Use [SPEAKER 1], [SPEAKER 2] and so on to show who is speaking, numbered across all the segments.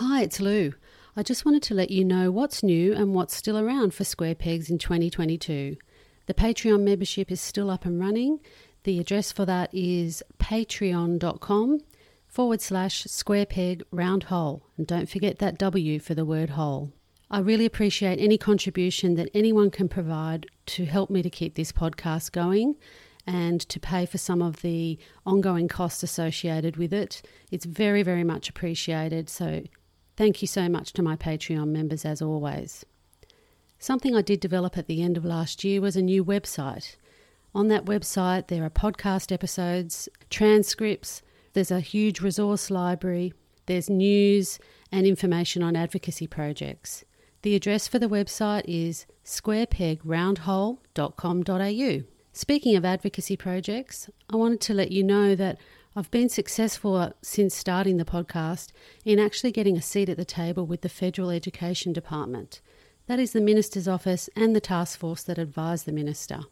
[SPEAKER 1] Hi, it's Lou. I just wanted to let you know what's new and what's still around for Square Pegs in 2022. The Patreon membership is still up and running. The address for that is patreon.com forward slash square peg round hole. And don't forget that W for the word hole. I really appreciate any contribution that anyone can provide to help me to keep this podcast going and to pay for some of the ongoing costs associated with it. It's very, very much appreciated. So thank you so much to my Patreon members as always. Something I did develop at the end of last year was a new website. On that website, there are podcast episodes, transcripts, there's a huge resource library, there's news and information on advocacy projects. The address for the website is squarepegroundhole.com.au. Speaking of advocacy projects, I wanted to let you know that I've been successful uh, since starting the podcast in actually getting a seat at the table with the Federal Education Department. That is the Minister's office and the task force that advise the Minister.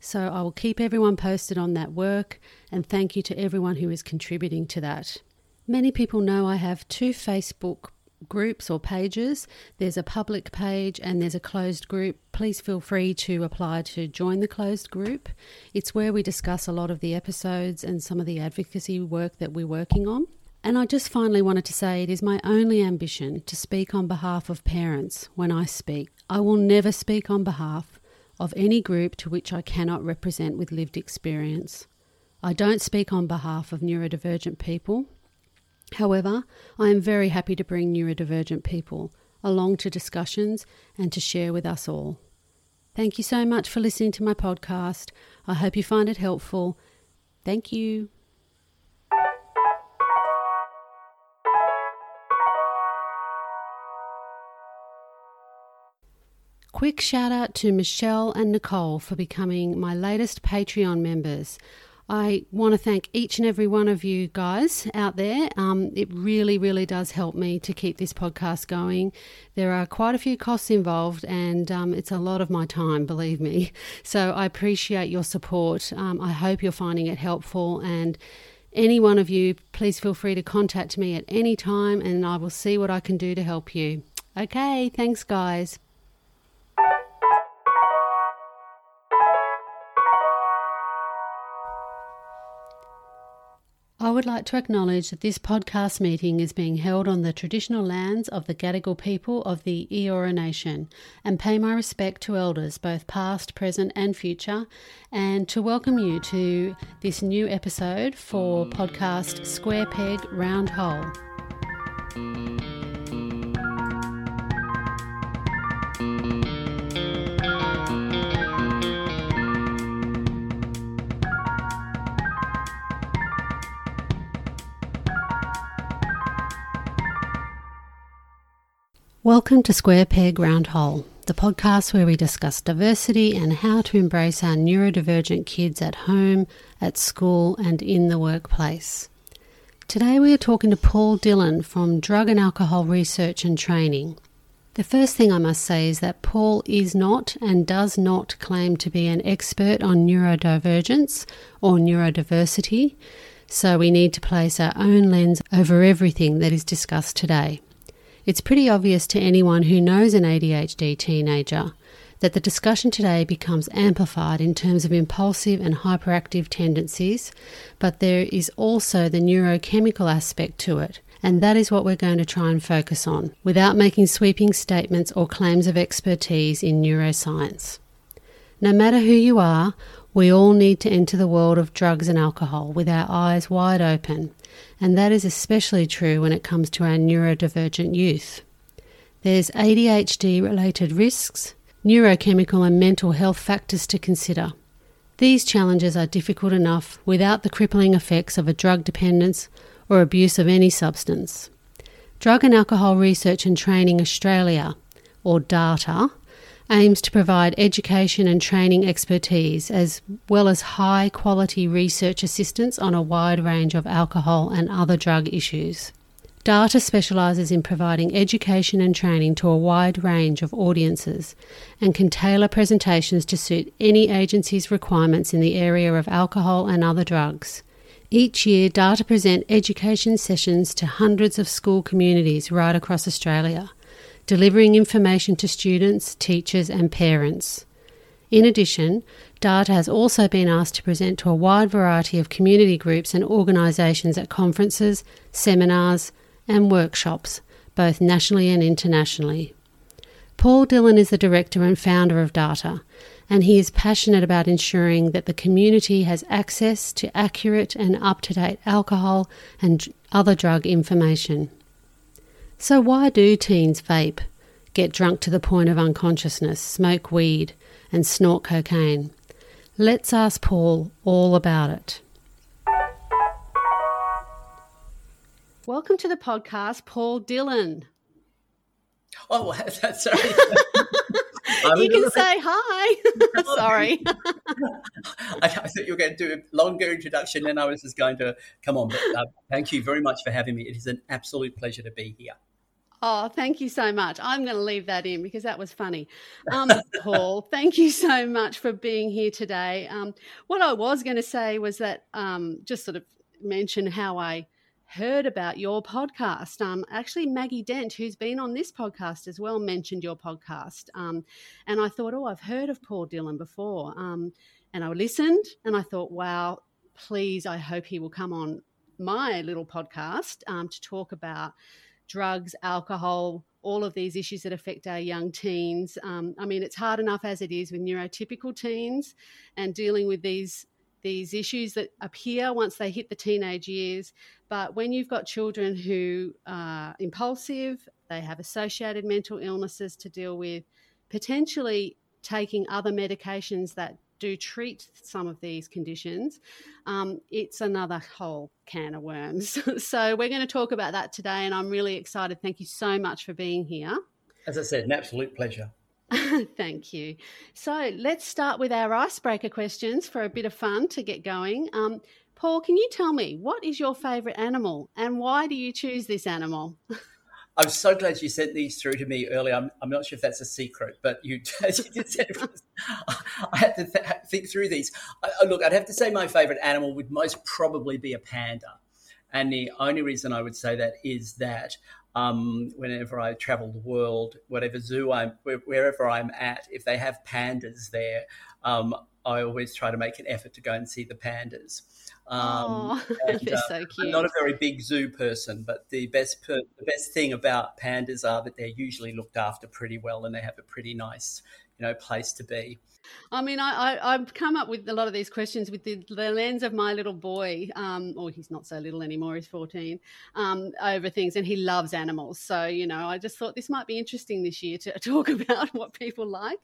[SPEAKER 1] So I will keep everyone posted on that work and thank you to everyone who is contributing to that. Many people know I have two Facebook groups or pages. There's a public page and there's a closed group. Please feel free to apply to join the closed group. It's where we discuss a lot of the episodes and some of the advocacy work that we're working on. And I just finally wanted to say it is my only ambition to speak on behalf of parents when I speak. I will never speak on behalf of any group to which I cannot represent with lived experience. I don't speak on behalf of neurodivergent people However, I am very happy to bring neurodivergent people along to discussions and to share with us all. Thank you so much for listening to my podcast. I hope you find it helpful. Thank you. Quick shout out to Michelle and Nicole for becoming my latest Patreon members. I want to thank each and every one of you guys out there. Um, it really, really does help me to keep this podcast going. There are quite a few costs involved, and um, it's a lot of my time, believe me. So I appreciate your support. Um, I hope you're finding it helpful. And any one of you, please feel free to contact me at any time, and I will see what I can do to help you. Okay, thanks, guys. Would like to acknowledge that this podcast meeting is being held on the traditional lands of the Gadigal people of the Eora Nation and pay my respect to elders, both past, present, and future, and to welcome you to this new episode for podcast Square Peg Round Hole. Welcome to Square Peg Round Hole, the podcast where we discuss diversity and how to embrace our neurodivergent kids at home, at school, and in the workplace. Today we are talking to Paul Dillon from Drug and Alcohol Research and Training. The first thing I must say is that Paul is not and does not claim to be an expert on neurodivergence or neurodiversity, so we need to place our own lens over everything that is discussed today. It's pretty obvious to anyone who knows an ADHD teenager that the discussion today becomes amplified in terms of impulsive and hyperactive tendencies, but there is also the neurochemical aspect to it. And that is what we're going to try and focus on without making sweeping statements or claims of expertise in neuroscience. No matter who you are, we all need to enter the world of drugs and alcohol with our eyes wide open and that is especially true when it comes to our neurodivergent youth. There's ADHD related risks, neurochemical and mental health factors to consider. These challenges are difficult enough without the crippling effects of a drug dependence or abuse of any substance. Drug and Alcohol Research and Training Australia, or DARTA, aims to provide education and training expertise as well as high quality research assistance on a wide range of alcohol and other drug issues. DARTA specialises in providing education and training to a wide range of audiences and can tailor presentations to suit any agency's requirements in the area of alcohol and other drugs. Each year, DARTA present education sessions to hundreds of school communities right across Australia, delivering information to students, teachers, and parents. In addition, DARTA has also been asked to present to a wide variety of community groups and organisations at conferences, seminars, and workshops, both nationally and internationally. Paul Dillon is the director and founder of DARTA, and he is passionate about ensuring that the community has access to accurate and up to date alcohol and other drug information. So, why do teens vape, get drunk to the point of unconsciousness, smoke weed, and snort cocaine? Let's ask Paul all about it. Welcome to the podcast, Paul Dillon.
[SPEAKER 2] Oh, that's sorry.
[SPEAKER 1] you can say hi. Sorry.
[SPEAKER 2] I, I, thought you were going to do a longer introduction, and I was just going to come on. But uh, thank you very much for having me. It is an absolute pleasure to be here.
[SPEAKER 1] Oh, thank you so much. I'm going to leave that in because that was funny. Um, Paul, thank you so much for being here today. Um, what I was going to say was that um, just sort of mention how I heard about your podcast. Um, actually, Maggie Dent, who's been on this podcast as well, mentioned your podcast. Um, and I thought, oh, I've heard of Paul Dillon before. Um, and I listened and I thought, wow, please, I hope he will come on my little podcast um, to talk about drugs, alcohol, all of these issues that affect our young teens. Um, I mean, it's hard enough as it is with neurotypical teens and dealing with these these issues that appear once they hit the teenage years. But when you've got children who are impulsive, they have associated mental illnesses to deal with, potentially taking other medications that do treat some of these conditions, um, it's another whole can of worms. so, we're going to talk about that today, and I'm really excited. Thank you so much for being here.
[SPEAKER 2] As I said, an absolute pleasure.
[SPEAKER 1] Thank you. So let's start with our icebreaker questions for a bit of fun to get going. Um, Paul, can you tell me what is your favourite animal and why do you choose this animal?
[SPEAKER 2] I'm so glad you sent these through to me earlier. I'm, I'm not sure if that's a secret, but you, you said, I had to th- think through these. I, look, I'd have to say my favourite animal would most probably be a panda. And the only reason I would say that is that um, whenever I travel the world, whatever zoo I'm, wherever I'm at, if they have pandas there, um, I always try to make an effort to go and see the pandas.
[SPEAKER 1] Um, oh, and, they're uh, so cute.
[SPEAKER 2] I'm not a very big zoo person, but the best per- the best thing about pandas are that they're usually looked after pretty well, and they have a pretty nice, you know, place to be.
[SPEAKER 1] I mean, I, I, have come up with a lot of these questions with the, the lens of my little boy, um, or he's not so little anymore, he's 14, um, over things, and he loves animals. So, you know, I just thought this might be interesting this year to talk about what people like.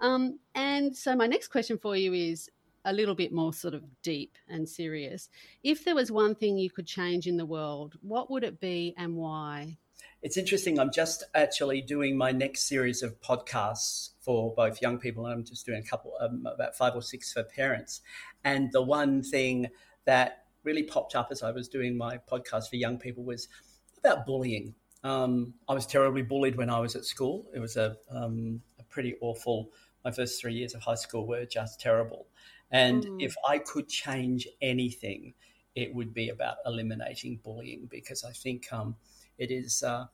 [SPEAKER 1] Um, and so, my next question for you is a little bit more sort of deep and serious. If there was one thing you could change in the world, what would it be and why?
[SPEAKER 2] It's interesting. I'm just actually doing my next series of podcasts for both young people, and I'm just doing a couple, um, about five or six for parents. And the one thing that really popped up as I was doing my podcast for young people was about bullying. Um, I was terribly bullied when I was at school. It was a, um, a, pretty awful. My first three years of high school were just terrible. And mm. if I could change anything, it would be about eliminating bullying because I think um, it is. Uh,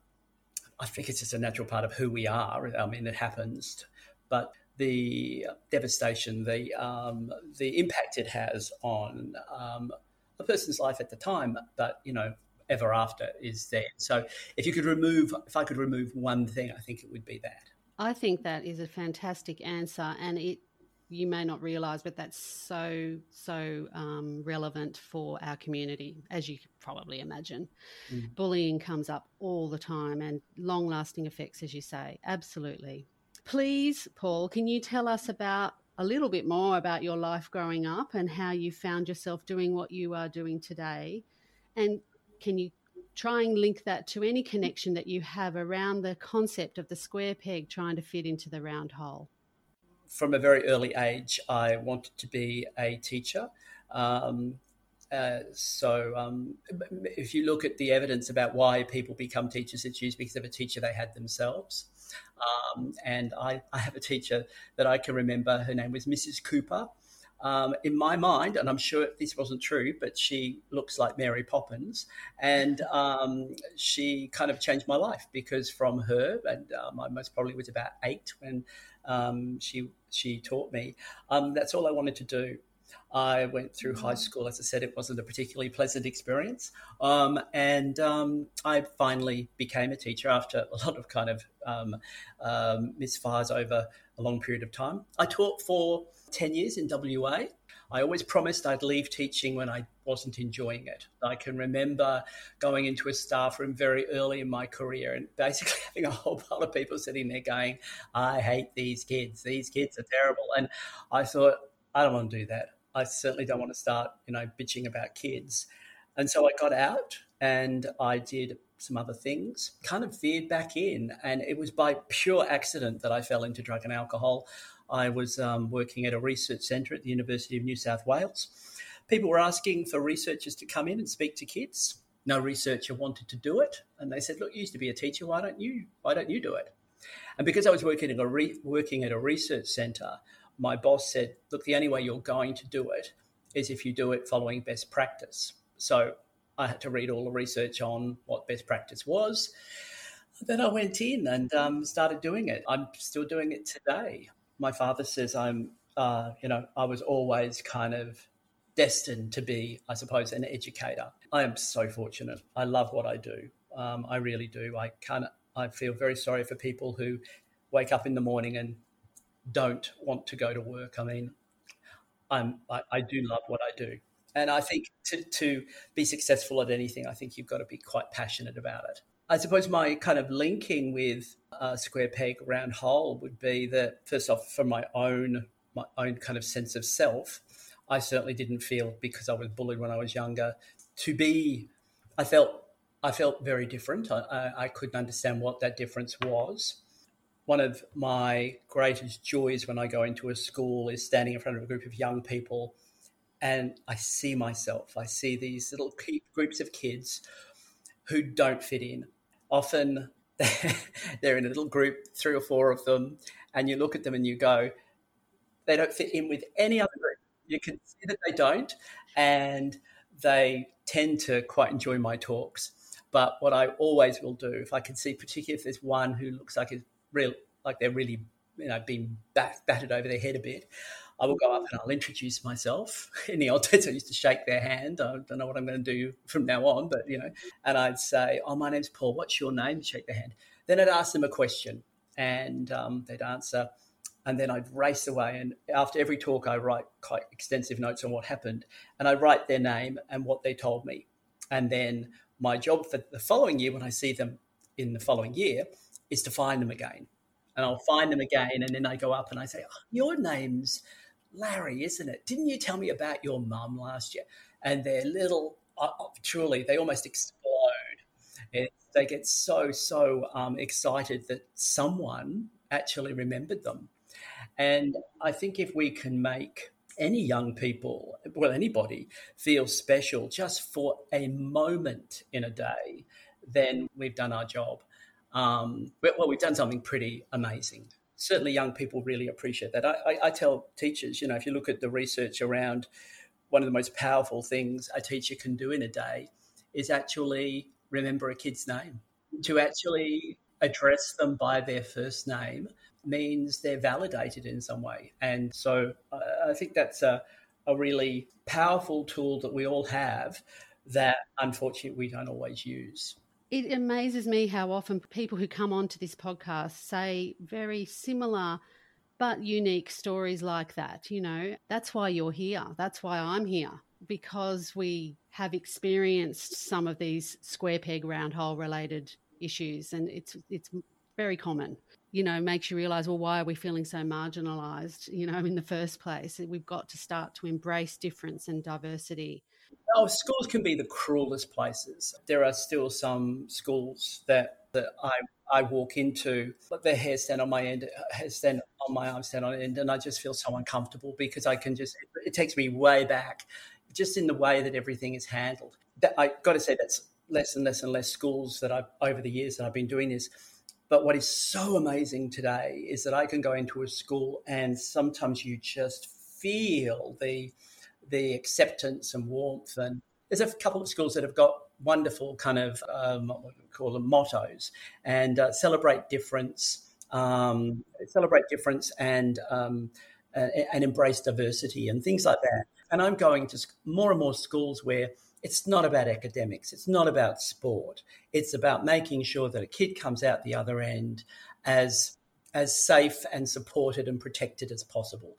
[SPEAKER 2] I think it's just a natural part of who we are. I mean, it happens, but the devastation, the um, the impact it has on um, a person's life at the time, but you know, ever after is there. So, if you could remove, if I could remove one thing, I think it would be that.
[SPEAKER 1] I think that is a fantastic answer, and it you may not realize, but that's so, so um, relevant for our community, as you probably imagine. Mm. Bullying comes up all the time and long lasting effects, as you say. Absolutely. Please, Paul, can you tell us about a little bit more about your life growing up and how you found yourself doing what you are doing today? And can you try and link that to any connection that you have around the concept of the square peg trying to fit into the round hole?
[SPEAKER 2] From a very early age, I wanted to be a teacher. Um, uh, so, um, if you look at the evidence about why people become teachers, it's usually because of a teacher they had themselves. Um, and I, I, have a teacher that I can remember. Her name was Mrs. Cooper. um, in my mind, and I'm sure this wasn't true, but she looks like Mary Poppins, and um, she kind of changed my life because from her, and um, I most probably was about eight when um, she she taught me. Um, that's all I wanted to do. I went through high school. As I said, it wasn't a particularly pleasant experience. Um, and um, I finally became a teacher after a lot of kind of um, um misfires over a long period of time. I taught for 10 years in WA. I always promised I'd leave teaching when I wasn't enjoying it. I can remember going into a staff room very early in my career and basically having a whole pile of people sitting there going, I hate these kids. These kids are terrible. And I thought, I don't want to do that. I certainly don't want to start, you know, bitching about kids. And so I got out and I did some other things, kind of veered back in. And it was by pure accident that I fell into drug and alcohol. I was um, working at a research centre at the University of New South Wales. People were asking for researchers to come in and speak to kids. No researcher wanted to do it, and they said, "Look, you used to be a teacher. Why don't you? Why don't you do it?" And because I was working at a re- working at a research centre, my boss said, "Look, the only way you're going to do it is if you do it following best practice." So I had to read all the research on what best practice was. Then I went in and um, started doing it. I'm still doing it today my father says I'm, uh, you know, I was always kind of destined to be, I suppose, an educator. I am so fortunate. I love what I do. Um, I really do. I of, I feel very sorry for people who wake up in the morning and don't want to go to work. I mean, I'm, I, I do love what I do. And I think to, to be successful at anything, I think you've got to be quite passionate about it. I suppose my kind of linking with uh, square peg round hole would be that first off, from my own my own kind of sense of self, I certainly didn't feel because I was bullied when I was younger to be. I felt I felt very different. I, I, couldn't understand what that difference was. One of my greatest joys when I go into a school is standing in front of a group of young people and I see myself. I see these little groups of kids who don't fit in often they're in a little group, three or four of them, and you look at them and you go, they don't fit in with any other group. You can see that they don't, and they tend to quite enjoy my talks. But what I always will do, if I can see, particularly if there's one who looks like is real, like they're really, you know, being bat, battered over their head a bit, I will go up and I'll introduce myself. In the old days, I used to shake their hand. I don't know what I'm going to do from now on, but you know, and I'd say, "Oh, my name's Paul. What's your name?" Shake their hand. Then I'd ask them a question, and um, they'd answer, and then I'd race away. And after every talk, I write quite extensive notes on what happened, and I write their name and what they told me, and then my job for the following year, when I see them in the following year, is to find them again. And I'll find them again, and then I go up and I say, oh, "Your name's." Larry, isn't it? Didn't you tell me about your mum last year? And their little, uh, uh truly, they almost explode. It, they get so, so um, excited that someone actually remembered them. And I think if we can make any young people, well, anybody, feel special just for a moment in a day, then we've done our job. Um, well, we've done something pretty amazing certainly young people really appreciate that. I, I, I, tell teachers, you know, if you look at the research around one of the most powerful things a teacher can do in a day is actually remember a kid's name. To actually address them by their first name means they're validated in some way. And so I think that's a, a really powerful tool that we all have that unfortunately we don't always use
[SPEAKER 1] it amazes me how often people who come onto this podcast say very similar but unique stories like that. You know, that's why you're here. That's why I'm here because we have experienced some of these square peg round hole related issues and it's it's very common you know makes you realize well why are we feeling so marginalized you know in the first place we've got to start to embrace difference and diversity
[SPEAKER 2] Oh, schools can be the cruelest places. There are still some schools that that I I walk into, but their hair stand on my end, hair stand on my arm stand on end, and I just feel so uncomfortable because I can just it takes me way back, just in the way that everything is handled. That I got to say that's less and less and less schools that I've over the years that I've been doing this. But what is so amazing today is that I can go into a school and sometimes you just feel the the acceptance and warmth. And there's a couple of schools that have got wonderful kind of um, call them mottos and uh, celebrate difference, um, celebrate difference and um, and embrace diversity and things like that. And I'm going to more and more schools where it's not about academics, it's not about sport, it's about making sure that a kid comes out the other end as as safe and supported and protected as possible.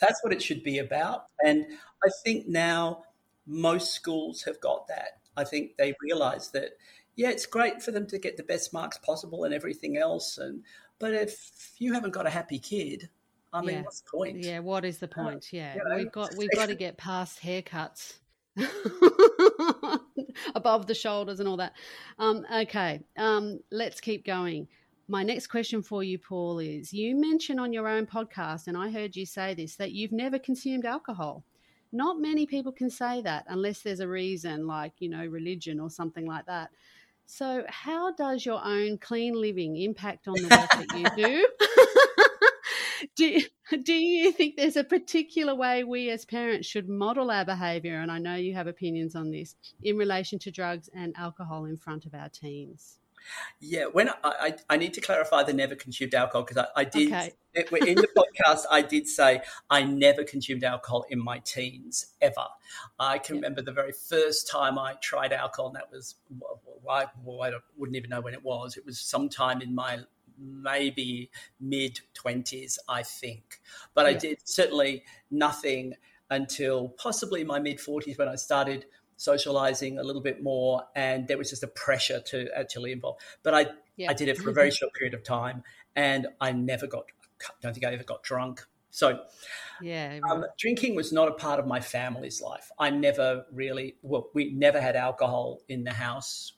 [SPEAKER 2] That's what it should be about. And I think now most schools have got that. I think they realize that, yeah, it's great for them to get the best marks possible and everything else. And but if you haven't got a happy kid, I mean, yeah. what's the point?
[SPEAKER 1] Yeah, what is the point? Yeah, we've got we've got to get past haircuts. above the shoulders and all that. Um, okay, um, let's keep going. My next question for you, Paul, is you mentioned on your own podcast, and I heard you say this, that you've never consumed alcohol. Not many people can say that unless there's a reason, like, you know, religion or something like that. So, how does your own clean living impact on the work that you do? do, do you think there's a particular way we as parents should model our behaviour? And I know you have opinions on this in relation to drugs and alcohol in front of our teens.
[SPEAKER 2] Yeah, when I, I, I, need to clarify the never consumed alcohol because I, I, did okay. in the podcast I did say I never consumed alcohol in my teens ever. I can remember the very first time I tried alcohol, and that was well, I, wouldn't even know when it was. It was sometime in my maybe mid twenties, I think, but yeah. I did certainly nothing until possibly my mid forties when I started socializing a little bit more, and there was just a pressure to actually involve. But I yeah. I did it for a very short period of time, and I never got. I Don't think I ever got drunk. So,
[SPEAKER 1] yeah,
[SPEAKER 2] um, drinking was not a part of my family's life. I never really, well, we never had alcohol in the house.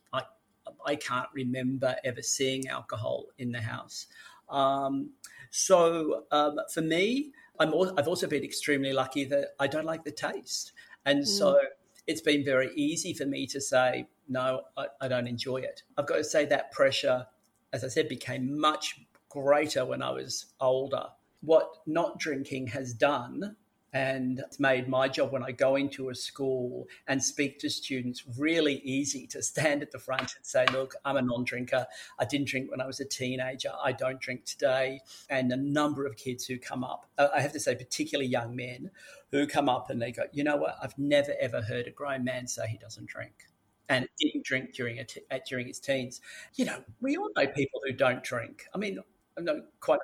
[SPEAKER 2] I, can't remember ever seeing alcohol in the house. Um, so, um, for me, I'm also, I've also been extremely lucky that I don't like the taste, and mm. so it's been very easy for me to say, no, I, I don't enjoy it. I've got to say that pressure, as I said, became much greater when I was older. What not drinking has done and it's made my job when I go into a school and speak to students really easy to stand at the front and say, Look, I'm a non drinker. I didn't drink when I was a teenager. I don't drink today. And a number of kids who come up, I have to say, particularly young men who come up and they go, You know what? I've never ever heard a grown man say he doesn't drink and didn't drink during, during his teens. You know, we all know people who don't drink. I mean, Know quite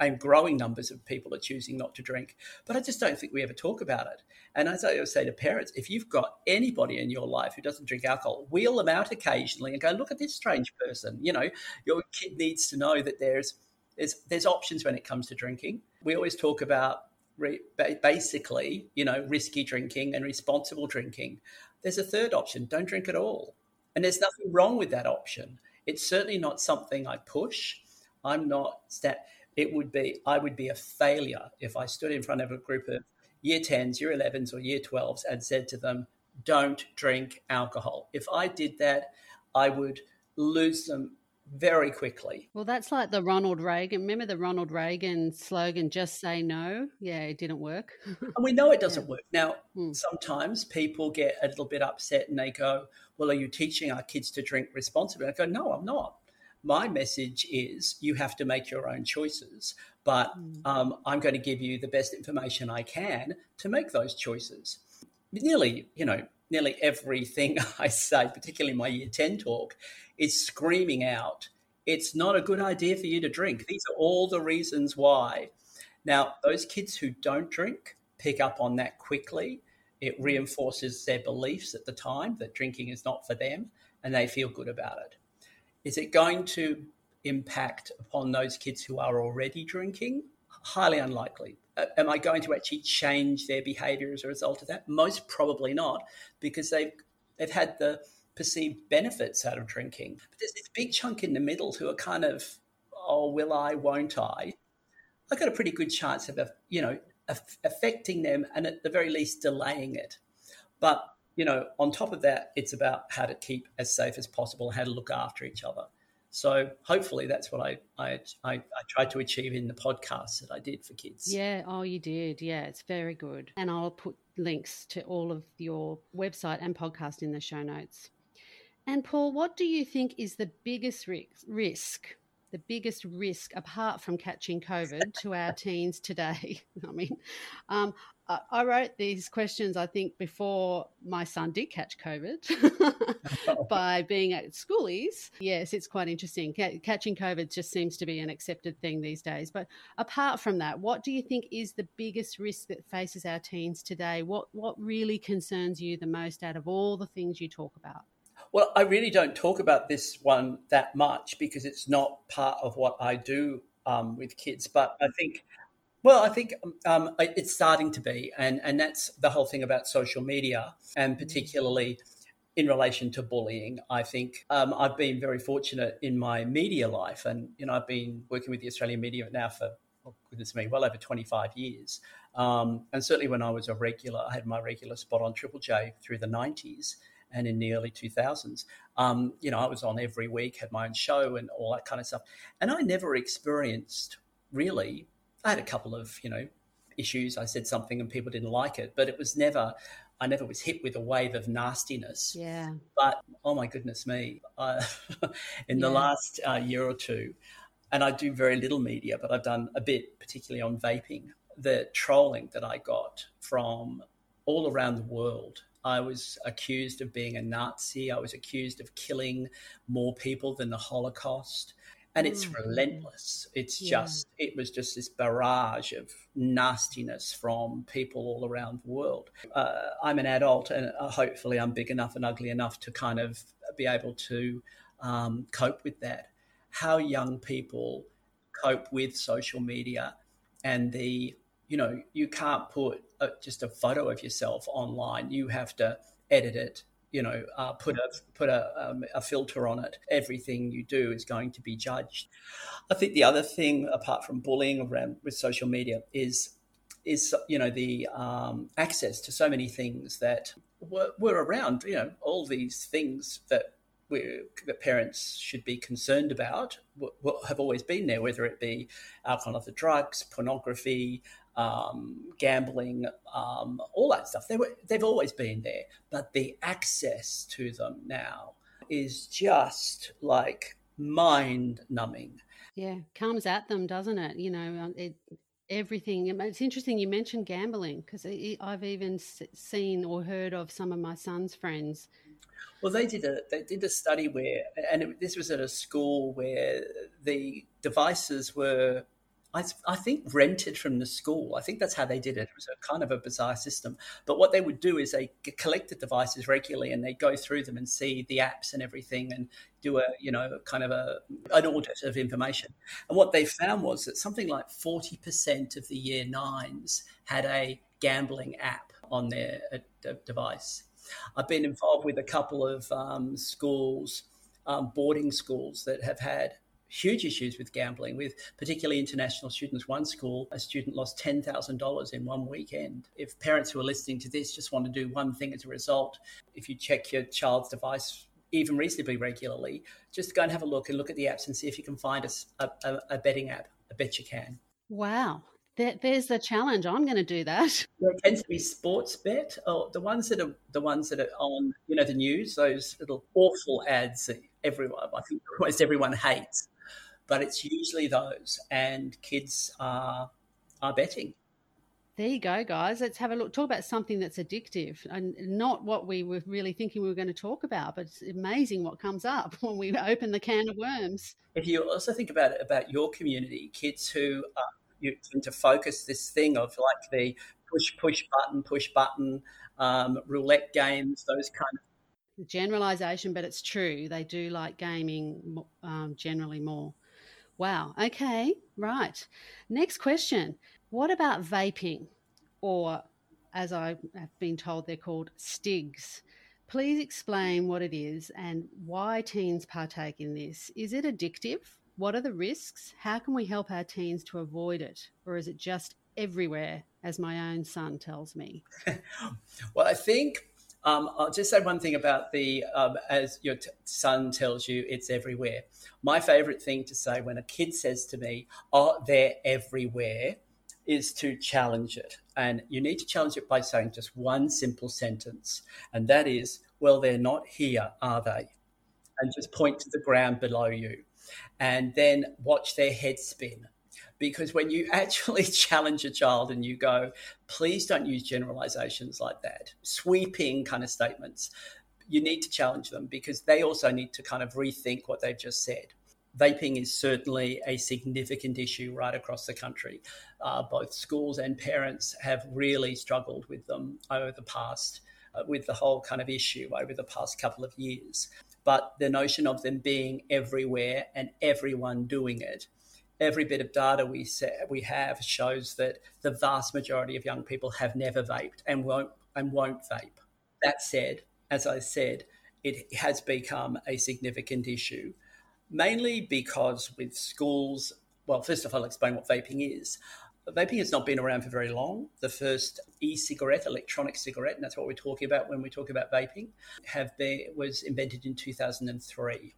[SPEAKER 2] and growing numbers of people are choosing not to drink, but I just don't think we ever talk about it. And as I say to parents, if you've got anybody in your life who doesn't drink alcohol, wheel them out occasionally and go, look at this strange person. You know, your kid needs to know that there's there's there's options when it comes to drinking. We always talk about re- basically, you know, risky drinking and responsible drinking. There's a third option: don't drink at all, and there's nothing wrong with that option. It's certainly not something I push I'm not that it would be I would be a failure if I stood in front of a group of year 10s, year 11s or year 12s and said to them, don't drink alcohol. If I did that, I would lose them very quickly.
[SPEAKER 1] Well, that's like the Ronald Reagan. Remember the Ronald Reagan slogan, just say no? Yeah, it didn't work.
[SPEAKER 2] and we know it doesn't yeah. work. Now, hmm. sometimes people get a little bit upset and they go, Well, are you teaching our kids to drink responsibly? I go, No, I'm not my message is you have to make your own choices, but mm. um, I'm going to give you the best information I can to make those choices. Nearly, you know, nearly everything I say, particularly my year 10 talk, is screaming out, it's not a good idea for you to drink. These are all the reasons why. Now, those kids who don't drink pick up on that quickly. It reinforces their beliefs at the time that drinking is not for them, and they feel good about it. Is it going to impact upon those kids who are already drinking? Highly unlikely. Am I going to actually change their behavior as a result of that? Most probably not, because they've they've had the perceived benefits out of drinking. But there's this big chunk in the middle who are kind of, oh, will I, won't I? I've got a pretty good chance of, you know, affecting them and at the very least delaying it. But you know, on top of that, it's about how to keep as safe as possible, how to look after each other. So hopefully that's what I, I, I, I, tried to achieve in the podcast that I did for kids.
[SPEAKER 1] Yeah, oh, you did. Yeah, it's very good. And I'll put links to all of your website and podcast in the show notes. And Paul, what do you think is the biggest risk the biggest risk apart from catching COVID to our teens today? I mean, um, I wrote these questions, I think, before my son did catch COVID by being at schoolies. Yes, it's quite interesting. Catching COVID just seems to be an accepted thing these days. But apart from that, what do you think is the biggest risk that faces our teens today? What, what really concerns you the most out of all the things you talk about?
[SPEAKER 2] Well, I really don't talk about this one that much because it's not part of what I do um, with kids. But I think, well, I think um, it's starting to be, and and that's the whole thing about social media, and particularly in relation to bullying. I think um, I've been very fortunate in my media life, and you know I've been working with the Australian media now for oh, goodness me, well over twenty five years. Um, and certainly when I was a regular, I had my regular spot on Triple J through the nineties and in the early 2000s. Um, you know, I was on every week, had my own show and all that kind of stuff. And I never experienced really, I had a couple of, you know, issues. I said something and people didn't like it, but it was never, I never was hit with a wave of nastiness.
[SPEAKER 1] Yeah.
[SPEAKER 2] But oh my goodness me, uh, in the last uh, year or two, and I do very little media, but I've done a bit, particularly on vaping. The trolling that I got from all around the world I was accused of being a Nazi. I was accused of killing more people than the Holocaust. And it's mm. relentless. It's yeah. just, it was just this barrage of nastiness from people all around the world. Uh, I'm an adult, and uh, hopefully, I'm big enough and ugly enough to kind of be able to um, cope with that. How young people cope with social media and the you know, you can't put a, just a photo of yourself online. You have to edit it. You know, uh, put a put a, um, a filter on it. Everything you do is going to be judged. I think the other thing, apart from bullying around with social media, is is you know the um, access to so many things that were, were around. You know, all these things that that parents should be concerned about have always been there, whether it be alcohol, other drugs, pornography, um, gambling, um, all that stuff. They were, they've always been there, but the access to them now is just like mind numbing.
[SPEAKER 1] Yeah, comes at them, doesn't it? You know, um, it, everything. It's interesting you mentioned gambling because I've even seen or heard of some of my son's friends.
[SPEAKER 2] Well, they did a they did a study where, and it, this was at a school where the devices were I, I, think rented from the school. I think that's how they did it. It was a kind of a bizarre system. But what they would do is they collect the devices regularly and they go through them and see the apps and everything and do a you know kind of a an audit of information. And what they found was that something like forty percent of the year nines had a gambling app on their uh, device. I've been involved with a couple of um, schools, um, boarding schools that have had huge issues with gambling, with particularly international students. One school, a student lost $10,000 in one weekend. If parents who are listening to this just want to do one thing as a result, if you check your child's device even reasonably regularly, just go and have a look and look at the apps and see if you can find a, a, a betting app. I bet you can.
[SPEAKER 1] Wow. There, there's the challenge. I'm going to do that.
[SPEAKER 2] There tends to be sports bet, or the ones that are the ones that are on, you know, the news. Those little awful ads that everyone, I think, almost everyone hates but it's usually those, and kids are are betting.
[SPEAKER 1] There you go, guys. Let's have a look. Talk about something that's addictive and not what we were really thinking we were going to talk about, but it's amazing what comes up when we open the can of worms.
[SPEAKER 2] If you also think about it, about your community, kids who uh, you tend to focus this thing of like the push, push button, push button, um, roulette games, those kind of
[SPEAKER 1] generalization, but it's true. They do like gaming um, generally more. Wow. Okay. Right. Next question. What about vaping, or as I have been told, they're called STIGs? Please explain what it is and why teens partake in this. Is it addictive? What are the risks? How can we help our teens to avoid it? Or is it just everywhere, as my own son tells me?
[SPEAKER 2] well, I think Um, I'll just say one thing about the, um, as your t- son tells you, it's everywhere. My favorite thing to say when a kid says to me, oh, they're everywhere, is to challenge it. And you need to challenge it by saying just one simple sentence, and that is, well, they're not here, are they? And just point to the ground below you. And then watch their head spin because when you actually challenge a child and you go, please don't use generalizations like that, sweeping kind of statements, you need to challenge them because they also need to kind of rethink what they've just said. Vaping is certainly a significant issue right across the country. Uh, both schools and parents have really struggled with them over the past, uh, with the whole kind of issue over the past couple of years. But the notion of them being everywhere and everyone doing it every bit of data we we have shows that the vast majority of young people have never vaped and won't and won't vape. That said, as I said, it has become a significant issue, mainly because with schools. Well, first of all, I'll explain what vaping is. Vaping has not been around for very long. The first e-cigarette, electronic cigarette, and that's what we're talking about when we talk about vaping, have been was invented in 2003.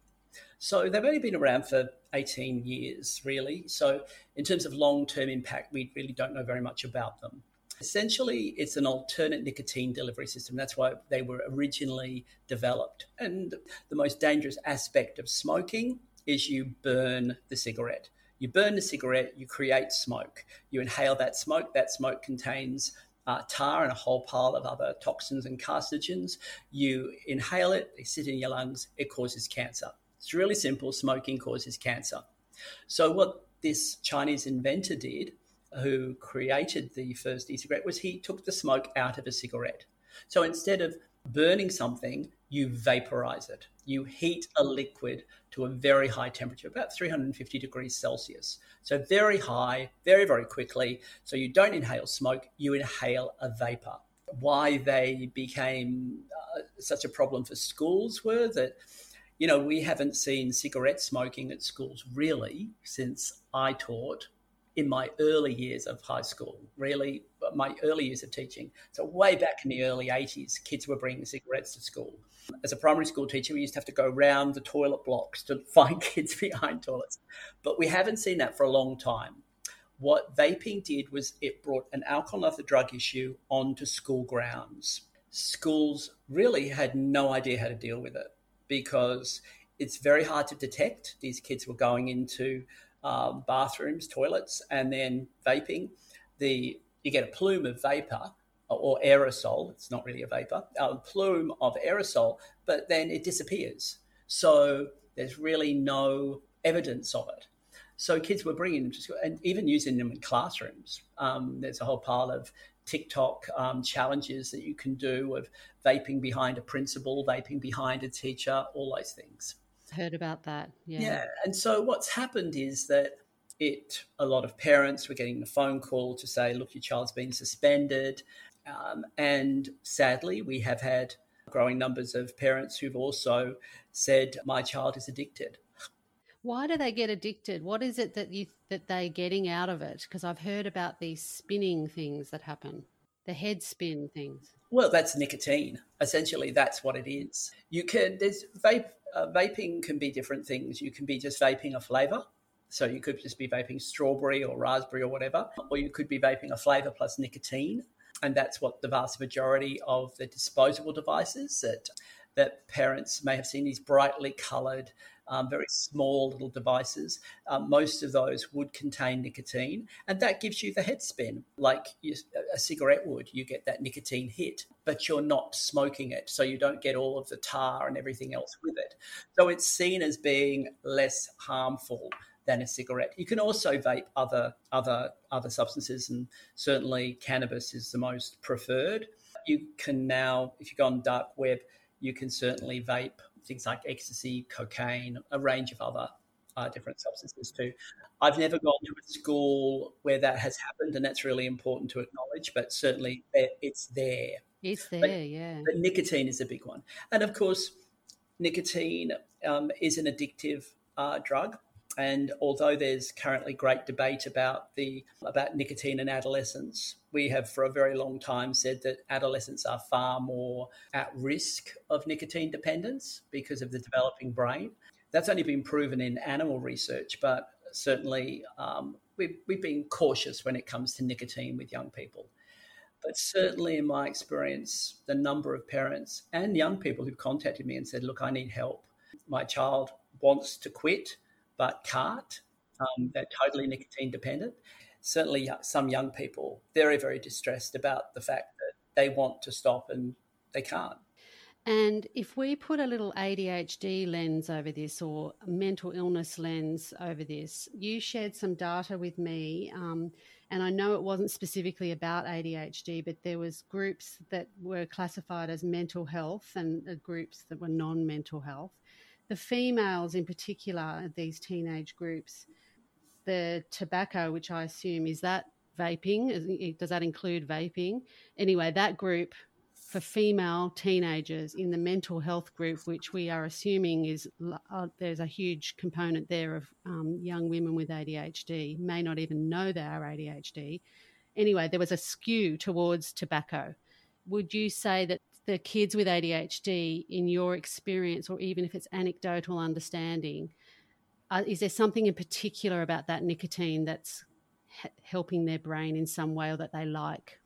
[SPEAKER 2] So they've only been around for 18 years, really. So, in terms of long term impact, we really don't know very much about them. Essentially, it's an alternate nicotine delivery system. That's why they were originally developed. And the most dangerous aspect of smoking is you burn the cigarette. You burn the cigarette, you create smoke. You inhale that smoke. That smoke contains uh, tar and a whole pile of other toxins and carcinogens. You inhale it, they sit in your lungs, it causes cancer. It's really simple. Smoking causes cancer. So, what this Chinese inventor did, who created the first e cigarette, was he took the smoke out of a cigarette. So, instead of burning something, you vaporize it. You heat a liquid to a very high temperature, about 350 degrees Celsius. So, very high, very, very quickly. So, you don't inhale smoke, you inhale a vapor. Why they became uh, such a problem for schools were that you know, we haven't seen cigarette smoking at schools really since I taught in my early years of high school, really, uh, my early years of teaching. So, way back in the early 80s, kids were bringing cigarettes to school. As a primary school teacher, we used to have to go around the toilet blocks to find kids behind toilets. But we haven't seen that for a long time. What vaping did was it brought an alcohol and other drug issue onto school grounds. Schools really had no idea how to deal with it because it's very hard to detect. These kids were going into um, bathrooms, toilets, and then vaping. The you get a plume of vapor or aerosol. It's not really a vapor, a plume of aerosol, but then it disappears. So there's really no evidence of it. So kids were bringing them to school and even using them in classrooms. Um, there's a whole pile of TikTok um, challenges that you can do of vaping behind a principal, vaping behind a teacher, all those things.
[SPEAKER 1] Heard about that. Yeah.
[SPEAKER 2] Yeah. And so what's happened is that it a lot of parents were getting the phone call to say, look, your child's been suspended. Um, and sadly, we have had growing numbers of parents who've also said, my child is addicted.
[SPEAKER 1] Why do they get addicted? What is it that you that they're getting out of it? Because I've heard about these spinning things that happen, the head spin things.
[SPEAKER 2] Well, that's nicotine. Essentially, that's what it is. You can there's vape. Uh, vaping can be different things. You can be just vaping a flavor. So you could just be vaping strawberry or raspberry or whatever, or you could be vaping a flavor plus nicotine, and that's what the vast majority of the disposable devices that that parents may have seen these brightly coloured um, very small little devices. Um, most of those would contain nicotine, and that gives you the head spin, like you, a cigarette would. You get that nicotine hit, but you're not smoking it, so you don't get all of the tar and everything else with it. So it's seen as being less harmful than a cigarette. You can also vape other other other substances, and certainly cannabis is the most preferred. You can now, if you go on dark web, you can certainly vape things like ecstasy, cocaine, a range of other uh, different substances too. I've never gone to a school where that has happened, and that's really important to acknowledge. But certainly, it's there.
[SPEAKER 1] It's there,
[SPEAKER 2] but,
[SPEAKER 1] yeah.
[SPEAKER 2] But nicotine is a big one, and of course, nicotine um, is an addictive uh, drug. And although there's currently great debate about the about nicotine in adolescence, we have for a very long time said that adolescents are far more at risk of nicotine dependence because of the developing brain. That's only been proven in animal research, but certainly um, we've, we've been cautious when it comes to nicotine with young people. But certainly, in my experience, the number of parents and young people who've contacted me and said, Look, I need help. My child wants to quit but can't. Um, they're totally nicotine dependent. Certainly, some young people very, very distressed about the fact that they want to stop and they can't.
[SPEAKER 1] And if we put a little ADHD lens over this or mental illness lens over this, you shared some data with me, um, and I know it wasn't specifically about ADHD, but there was groups that were classified as mental health and uh, groups that were non-mental health the females in particular, these teenage groups, the tobacco, which I assume is that vaping, does that include vaping? Anyway, that group for female teenagers in the mental health group, which we are assuming is uh, there's a huge component there of um, young women with ADHD, may not even know they are ADHD. Anyway, there was a skew towards tobacco. Would you say that the kids with ADHD, in your experience, or even if it's anecdotal understanding, uh, is there something in particular about that nicotine that's helping their brain in some way or that they like?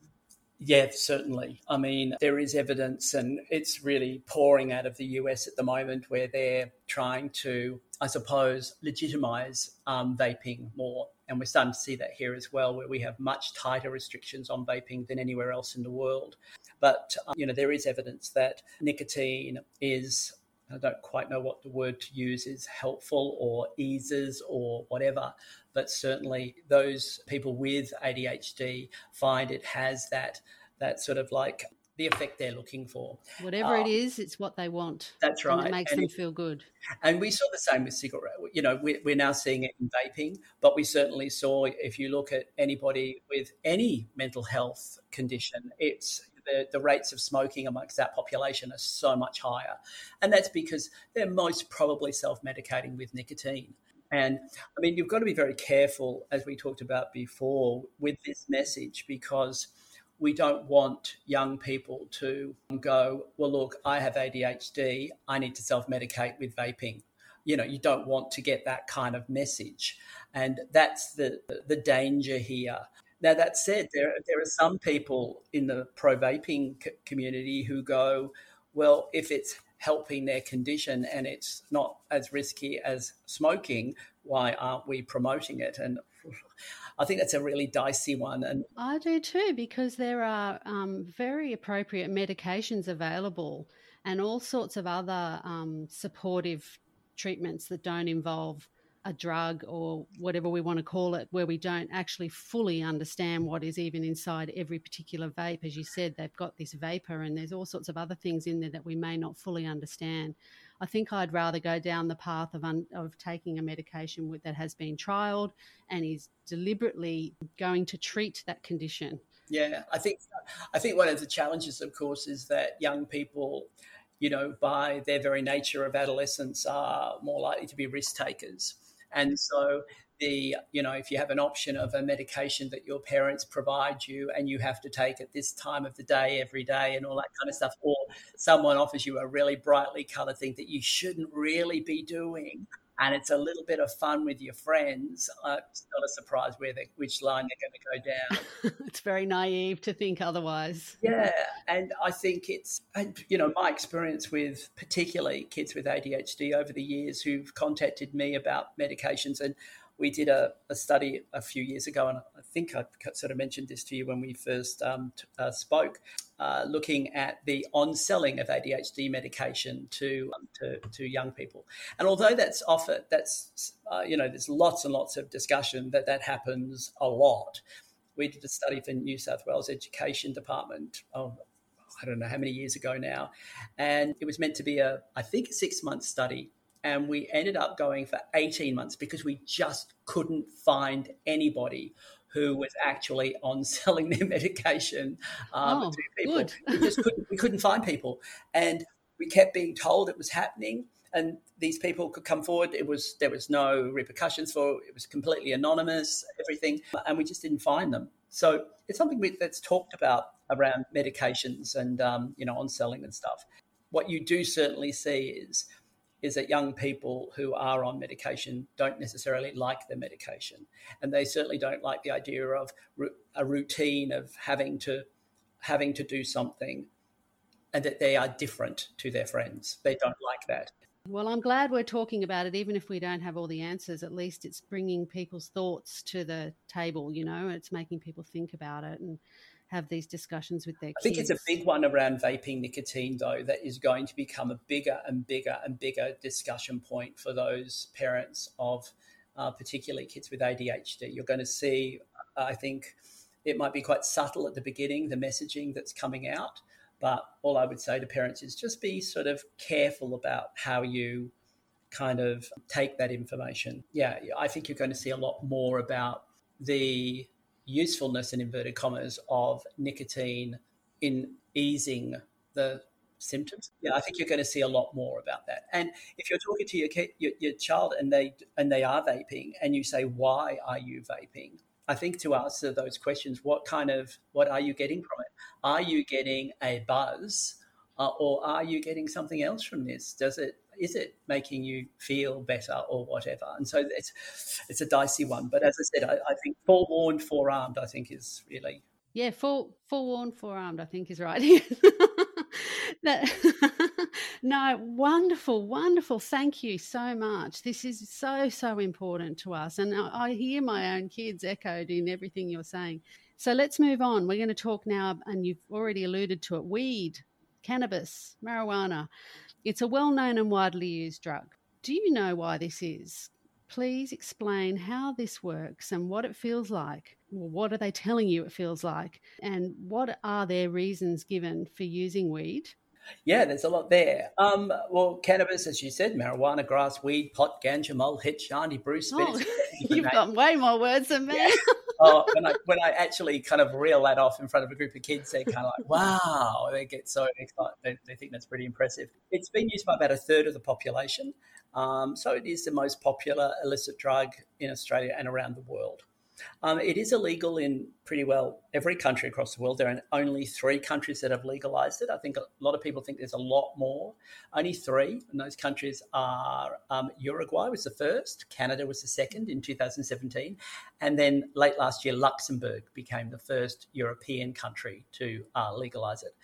[SPEAKER 2] Yeah, certainly. I mean, there is evidence, and it's really pouring out of the US at the moment where they're trying to, I suppose, legitimize um, vaping more. And we're starting to see that here as well, where we have much tighter restrictions on vaping than anywhere else in the world. But, um, you know, there is evidence that nicotine is I don't quite know what the word to use is helpful or eases or whatever, but certainly those people with ADHD find it has that that sort of like the effect they're looking for.
[SPEAKER 1] Whatever um, it is, it's what they want.
[SPEAKER 2] That's right.
[SPEAKER 1] And it makes and them it, feel good.
[SPEAKER 2] And we saw the same with cigarette. You know, we're, we're now seeing it in vaping, but we certainly saw if you look at anybody with any mental health condition, it's the, the rates of smoking amongst that population are so much higher. And that's because they're most probably self medicating with nicotine. And I mean, you've got to be very careful, as we talked about before, with this message because we don't want young people to go, well, look, I have ADHD, I need to self medicate with vaping. You know, you don't want to get that kind of message. And that's the, the danger here. Now, that said, there, there are some people in the pro vaping community who go, well, if it's helping their condition and it's not as risky as smoking, why aren't we promoting it? And I think that's a really dicey one. And
[SPEAKER 1] I do too, because there are um, very appropriate medications available and all sorts of other um, supportive treatments that don't involve a drug or whatever we want to call it, where we don't actually fully understand what is even inside every particular vape. As you said, they've got this vapor and there's all sorts of other things in there that we may not fully understand. I think I'd rather go down the path of, un- of taking a medication with, that has been trialed and is deliberately going to treat that condition.
[SPEAKER 2] Yeah, I think I think one of the challenges, of course, is that young people you know, by their very nature of adolescence, are more likely to be risk takers. And so the you know if you have an option of a medication that your parents provide you and you have to take at this time of the day every day and all that kind of stuff or someone offers you a really brightly colored thing that you shouldn't really be doing and it's a little bit of fun with your friends uh, it's not a surprise where they, which line they're going to go
[SPEAKER 1] down. It's very naive to think otherwise.
[SPEAKER 2] Yeah and i think it's and, you know my experience with particularly kids with adhd over the years who've contacted me about medications and we did a, a, study a few years ago, and I think I sort of mentioned this to you when we first um, t- uh, spoke, uh, looking at the on-selling of ADHD medication to, um, to, to young people. And although that's offered, that's uh, you know, there's lots and lots of discussion that that happens a lot. We did a study for New South Wales Education Department. Oh, I don't know how many years ago now, and it was meant to be a, I think, a six-month study and we ended up going for 18 months because we just couldn't find anybody who was actually on selling their medication um,
[SPEAKER 1] oh,
[SPEAKER 2] to people.
[SPEAKER 1] Good.
[SPEAKER 2] we just couldn't, we couldn't find people. And we kept being told it was happening. and these people could come forward. It was there was no repercussions for it. It was completely anonymous, everything, and we just didn't find them. So it's something we, that's talked about around medications and um, you know on selling and stuff. What you do certainly see is is that young people who are on medication don't necessarily like the medication, and they certainly don't like the idea of a routine of having to having to do something, and that they are different to their friends. They don't like that.
[SPEAKER 1] Well, I'm glad we're talking about it, even if we don't have all the answers. At least it's bringing people's thoughts to the table. You know, it's making people think about it and have these discussions with their kids.
[SPEAKER 2] I think it's a big one around vaping nicotine, though, that is going to become a bigger and bigger and bigger discussion point for those parents of uh, particularly kids with ADHD. You're going to see, I think it might be quite subtle at the beginning, the messaging that's coming out. But all I would say to parents is just be sort of careful about how you kind of take that information. Yeah, I think you're going to see a lot more about the usefulness in inverted commas of nicotine in easing the symptoms. Yeah, I think you're going to see a lot more about that. And if you're talking to your, your, your child and they and they are vaping, and you say, "Why are you vaping?" I think to answer those questions, what kind of what are you getting from it? Are you getting a buzz, uh, or are you getting something else from this? Does it is it making you feel better or whatever? And so it's it's a dicey one. But as I said, I, I think forewarned, forearmed, I think is really
[SPEAKER 1] yeah, full forewarned, forearmed, I think is right. that, no, wonderful, wonderful. Thank you so much. This is so, so important to us. And I, I hear my own kids echoed in everything you're saying. So let's move on. We're going to talk now, and you've already alluded to it weed, cannabis, marijuana. It's a well known and widely used drug. Do you know why this is? Please explain how this works and what it feels like. What are they telling you it feels like? And what are their reasons given for using weed?
[SPEAKER 2] Yeah, there's a lot there. Um, well, cannabis, as you said, marijuana, grass, weed, pot, ganja, mull, hit, shandy, Bruce,
[SPEAKER 1] oh, You've got way more words than me. Yeah.
[SPEAKER 2] Oh, when I when I actually kind of reel that off in front of a group of kids, they're kind of like, "Wow!" They get so excited. They, they think that's pretty impressive. It's been used by about a third of the population, um, so it is the most popular illicit drug in Australia and around the world. Um, it is illegal in pretty well every country across the world. There are only three countries that have legalized it. I think a lot of people think there's a lot more. Only three, and those countries are um, Uruguay was the first, Canada was the second in 2017, and then late last year, Luxembourg became the first European country to uh, legalize it.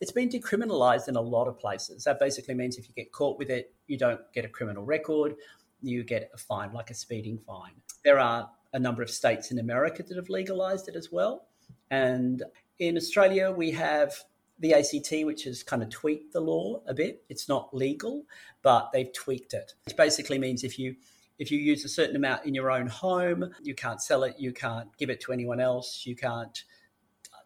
[SPEAKER 2] It's been decriminalized in a lot of places. That basically means if you get caught with it, you don't get a criminal record, you get a fine, like a speeding fine. There are a number of states in America that have legalized it as well. And in Australia, we have the ACT, which has kind of tweaked the law a bit. It's not legal, but they've tweaked it. Which basically means if you if you use a certain amount in your own home, you can't sell it, you can't give it to anyone else, you can't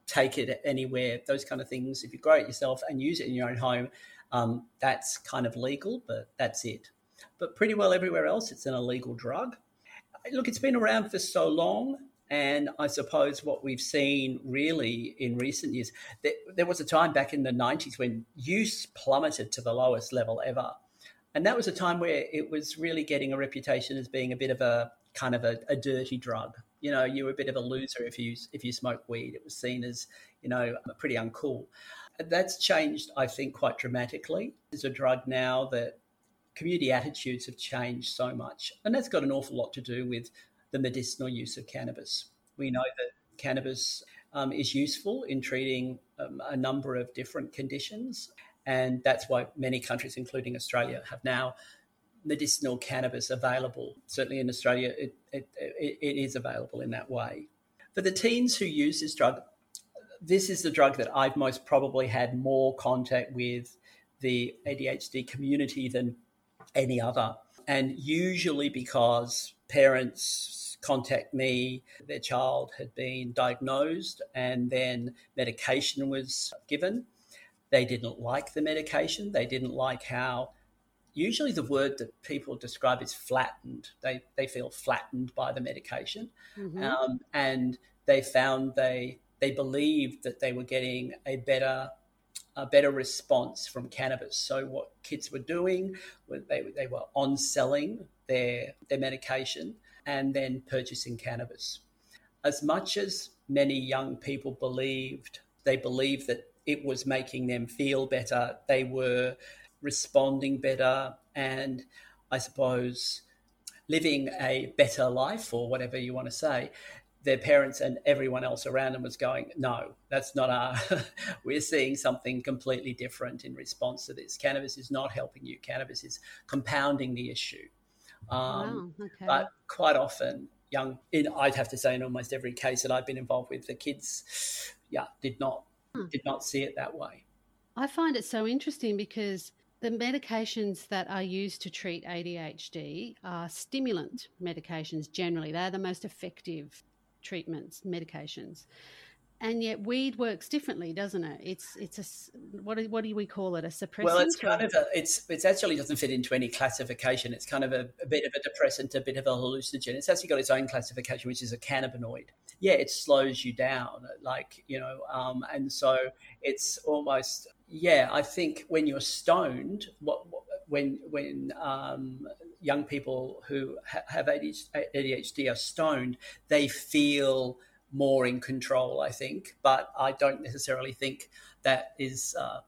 [SPEAKER 2] take it anywhere, those kind of things. If you grow it yourself and use it in your own home, um, that's kind of legal, but that's it. But pretty well everywhere else, it's an illegal drug look, it's been around for so long. And I suppose what we've seen really in recent years, there, there, was a time back in the 90s when use plummeted to the lowest level ever. And that was a time where it was really getting a reputation as being a bit of a kind of a, a dirty drug. You know, you were a bit of a loser if you if you smoke weed. It was seen as, you know, pretty uncool. That's changed, I think, quite dramatically. It's a drug now that community attitudes have changed so much. And that's got an awful lot to do with the medicinal use of cannabis. We know that cannabis um, is useful in treating um, a number of different conditions. And that's why many countries, including Australia, have now medicinal cannabis available. Certainly in Australia, it, it, it, it is available in that way. For the teens who use this drug, this is the drug that I've most probably had more contact with the ADHD community than any other. And usually because parents contact me, their child had been diagnosed and then medication was given. They didn't like the medication. They didn't like how, usually, the word that people describe is flattened. They, they feel flattened by the medication. Mm-hmm. Um, and they found they, they believed that they were getting a better a better response from cannabis. So what kids were doing, they, they were on selling their, their medication and then purchasing cannabis. As much as many young people believed, they believed that it was making them feel better, they were responding better, and I suppose living a better life or whatever you want to say their parents and everyone else around them was going, no, that's not our. we're seeing something completely different in response to this. Cannabis is not helping you. Cannabis is compounding the issue. Um, wow, okay. But quite often, young, in, I'd have to say, in almost every case that I've been involved with, the kids, yeah, did not hmm. did not see it that way.
[SPEAKER 1] I find it so interesting because the medications that are used to treat ADHD are stimulant medications generally. They're the most effective treatments, medications. And yet, weed works differently, doesn't it? It's it's a what do, what do we call it? A suppressant?
[SPEAKER 2] Well, it's kind of a, it's it's actually doesn't fit into any classification. It's kind of a, a bit of a depressant, a bit of a hallucinogen. It's actually got its own classification, which is a cannabinoid. Yeah, it slows you down, like you know, um, and so it's almost yeah. I think when you're stoned, what, what when when um, young people who ha- have ADHD are stoned, they feel more in control. I think, but I don't necessarily think that is uh,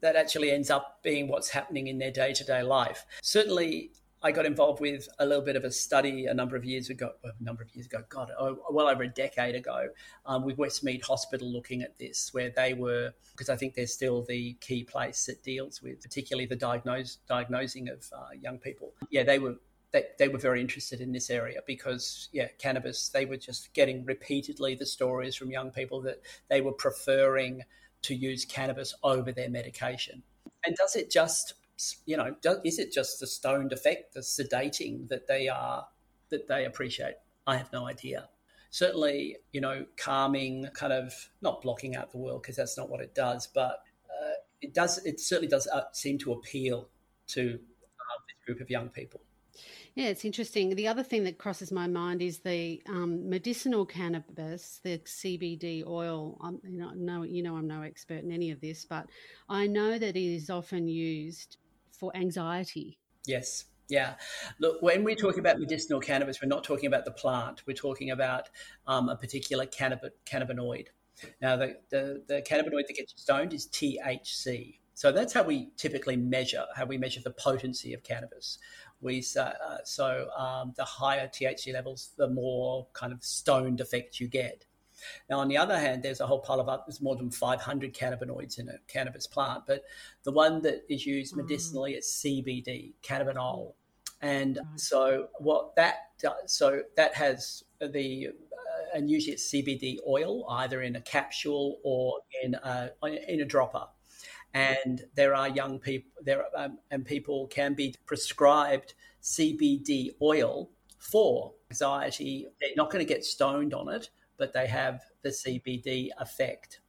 [SPEAKER 2] that actually ends up being what's happening in their day to day life. Certainly, I got involved with a little bit of a study a number of years ago, a number of years ago, God, oh, well over a decade ago, um, with Westmead Hospital looking at this, where they were, because I think they're still the key place that deals with particularly the diagnose, diagnosing of uh, young people. Yeah, they were. They, they were very interested in this area because, yeah, cannabis, they were just getting repeatedly the stories from young people that they were preferring to use cannabis over their medication. And does it just you know, is it just the stoned effect, the sedating that they are that they appreciate? I have no idea. Certainly, you know, calming, kind of not blocking out the world because that's not what it does, but uh, it does. It certainly does uh, seem to appeal to uh, this group of young people.
[SPEAKER 1] Yeah, it's interesting. The other thing that crosses my mind is the um, medicinal cannabis, the CBD oil. I'm, you know, no, you know, I'm no expert in any of this, but I know that it is often used for anxiety.
[SPEAKER 2] Yes. Yeah. Look, when we talk about medicinal cannabis, we're not talking about the plant. We're talking about um, a particular cannab- cannabinoid. Now, the, the, the cannabinoid that gets stoned is THC. So that's how we typically measure, how we measure the potency of cannabis. We uh, so um, the higher THC levels, the more kind of stoned effect you get. Now, on the other hand, there's a whole pile of up, there's more than 500 cannabinoids in a cannabis plant, but the one that is used mm. medicinally is CBD, cannabinol, and so what that does, so that has the uh, and usually it's CBD oil, either in a capsule or in a in a dropper. And there are young people there, um, and people can be prescribed CBD oil for anxiety. They're not going to get stoned on it, but they have the CBD effect.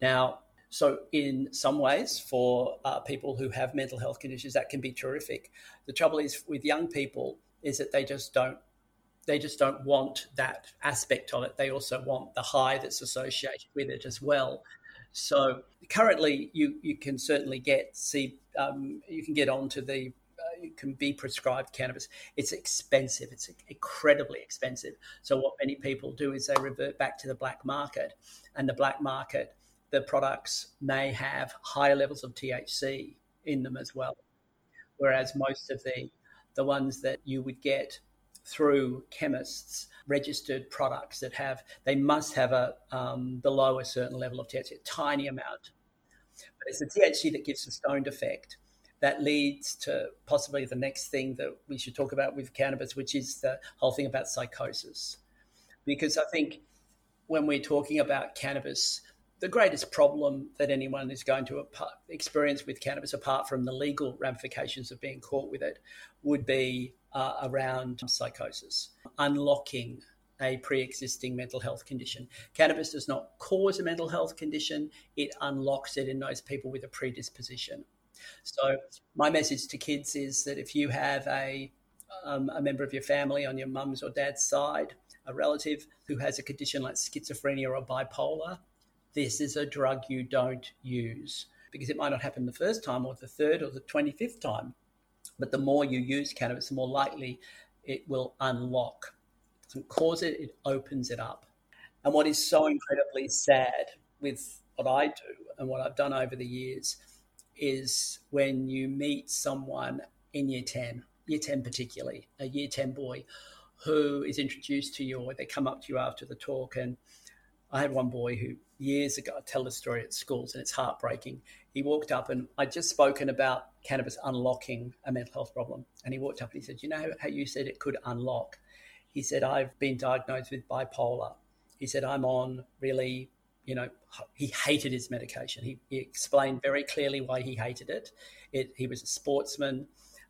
[SPEAKER 2] Now, so in some ways, for uh, people who have mental health conditions, that can be terrific. The trouble is with young people is that they just don't they just don't want that aspect of it. They also want the high that's associated with it as well. So currently, you you can certainly get see um, you can get onto the can be prescribed cannabis. It's expensive. It's incredibly expensive. So what many people do is they revert back to the black market, and the black market, the products may have higher levels of THC in them as well, whereas most of the the ones that you would get through chemists registered products that have they must have a um, below a certain level of THC, a tiny amount. But it's the THC that gives the stoned effect that leads to possibly the next thing that we should talk about with cannabis, which is the whole thing about psychosis. Because I think when we're talking about cannabis, the greatest problem that anyone is going to experience with cannabis, apart from the legal ramifications of being caught with it, would be uh, around psychosis, unlocking a pre existing mental health condition. Cannabis does not cause a mental health condition, it unlocks it in those people with a predisposition. So my message to kids is that if you have a um, a member of your family on your mum's or dad's side, a relative who has a condition like schizophrenia or bipolar, this is a drug you don't use because it might not happen the first time or the third or the 25th time. But the more you use cannabis, the more likely it will unlock. It doesn't cause it, it opens it up. And what is so incredibly sad with what I do and what I've done over the years is when you meet someone in year 10, year 10 particularly, a year 10 boy who is introduced to you or they come up to you after the talk. And I had one boy who years ago, I tell the story at schools and it's heartbreaking. He walked up and I'd just spoken about cannabis unlocking a mental health problem. And he walked up and he said, You know how you said it could unlock? He said, I've been diagnosed with bipolar. He said, I'm on really you know, he hated his medication. He, he explained very clearly why he hated it. it he was a sportsman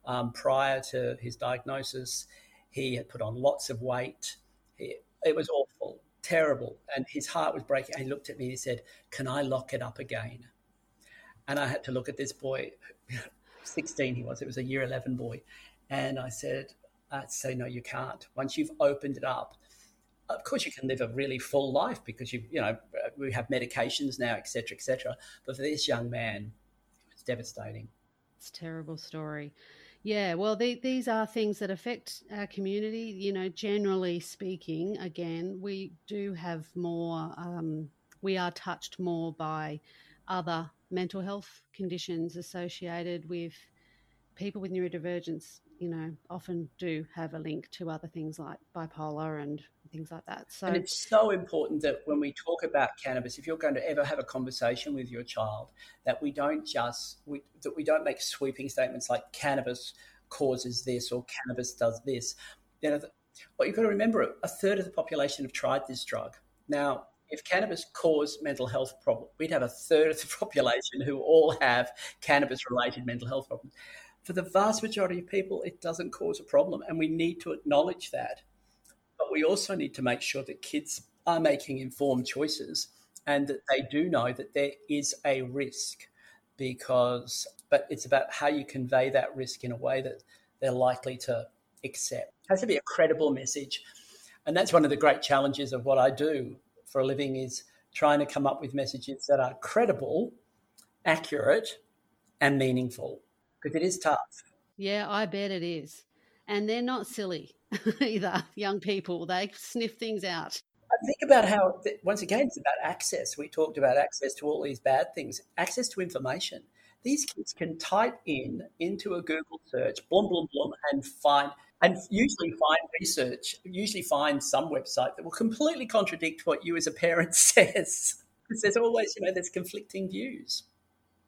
[SPEAKER 2] um, prior to his diagnosis. He had put on lots of weight. He, it was awful, terrible. And his heart was breaking. And he looked at me and he said, Can I lock it up again? And I had to look at this boy, 16 he was, it was a year 11 boy. And I said, I'd say, No, you can't. Once you've opened it up, of course you can live a really full life because you you know we have medications now etc etc but for this young man it was devastating.
[SPEAKER 1] It's a terrible story. Yeah well the, these are things that affect our community. You know generally speaking again we do have more um, we are touched more by other mental health conditions associated with people with neurodivergence you know often do have a link to other things like bipolar and things like that. So
[SPEAKER 2] and it's so important that when we talk about cannabis, if you're going to ever have a conversation with your child, that we don't just we, that we don't make sweeping statements like cannabis causes this or cannabis does this. You know, what you've got to remember: a third of the population have tried this drug. Now, if cannabis caused mental health problems, we'd have a third of the population who all have cannabis-related mental health problems. For the vast majority of people, it doesn't cause a problem, and we need to acknowledge that. But we also need to make sure that kids are making informed choices and that they do know that there is a risk because but it's about how you convey that risk in a way that they're likely to accept. It has to be a credible message. And that's one of the great challenges of what I do for a living is trying to come up with messages that are credible, accurate, and meaningful. Because it is tough.
[SPEAKER 1] Yeah, I bet it is. And they're not silly. either young people. They sniff things out.
[SPEAKER 2] I think about how, once again, it's about access. We talked about access to all these bad things, access to information. These kids can type in into a Google search, blum, blum, blum, and find, and usually find research, usually find some website that will completely contradict what you as a parent says. Because there's always, you know, there's conflicting views.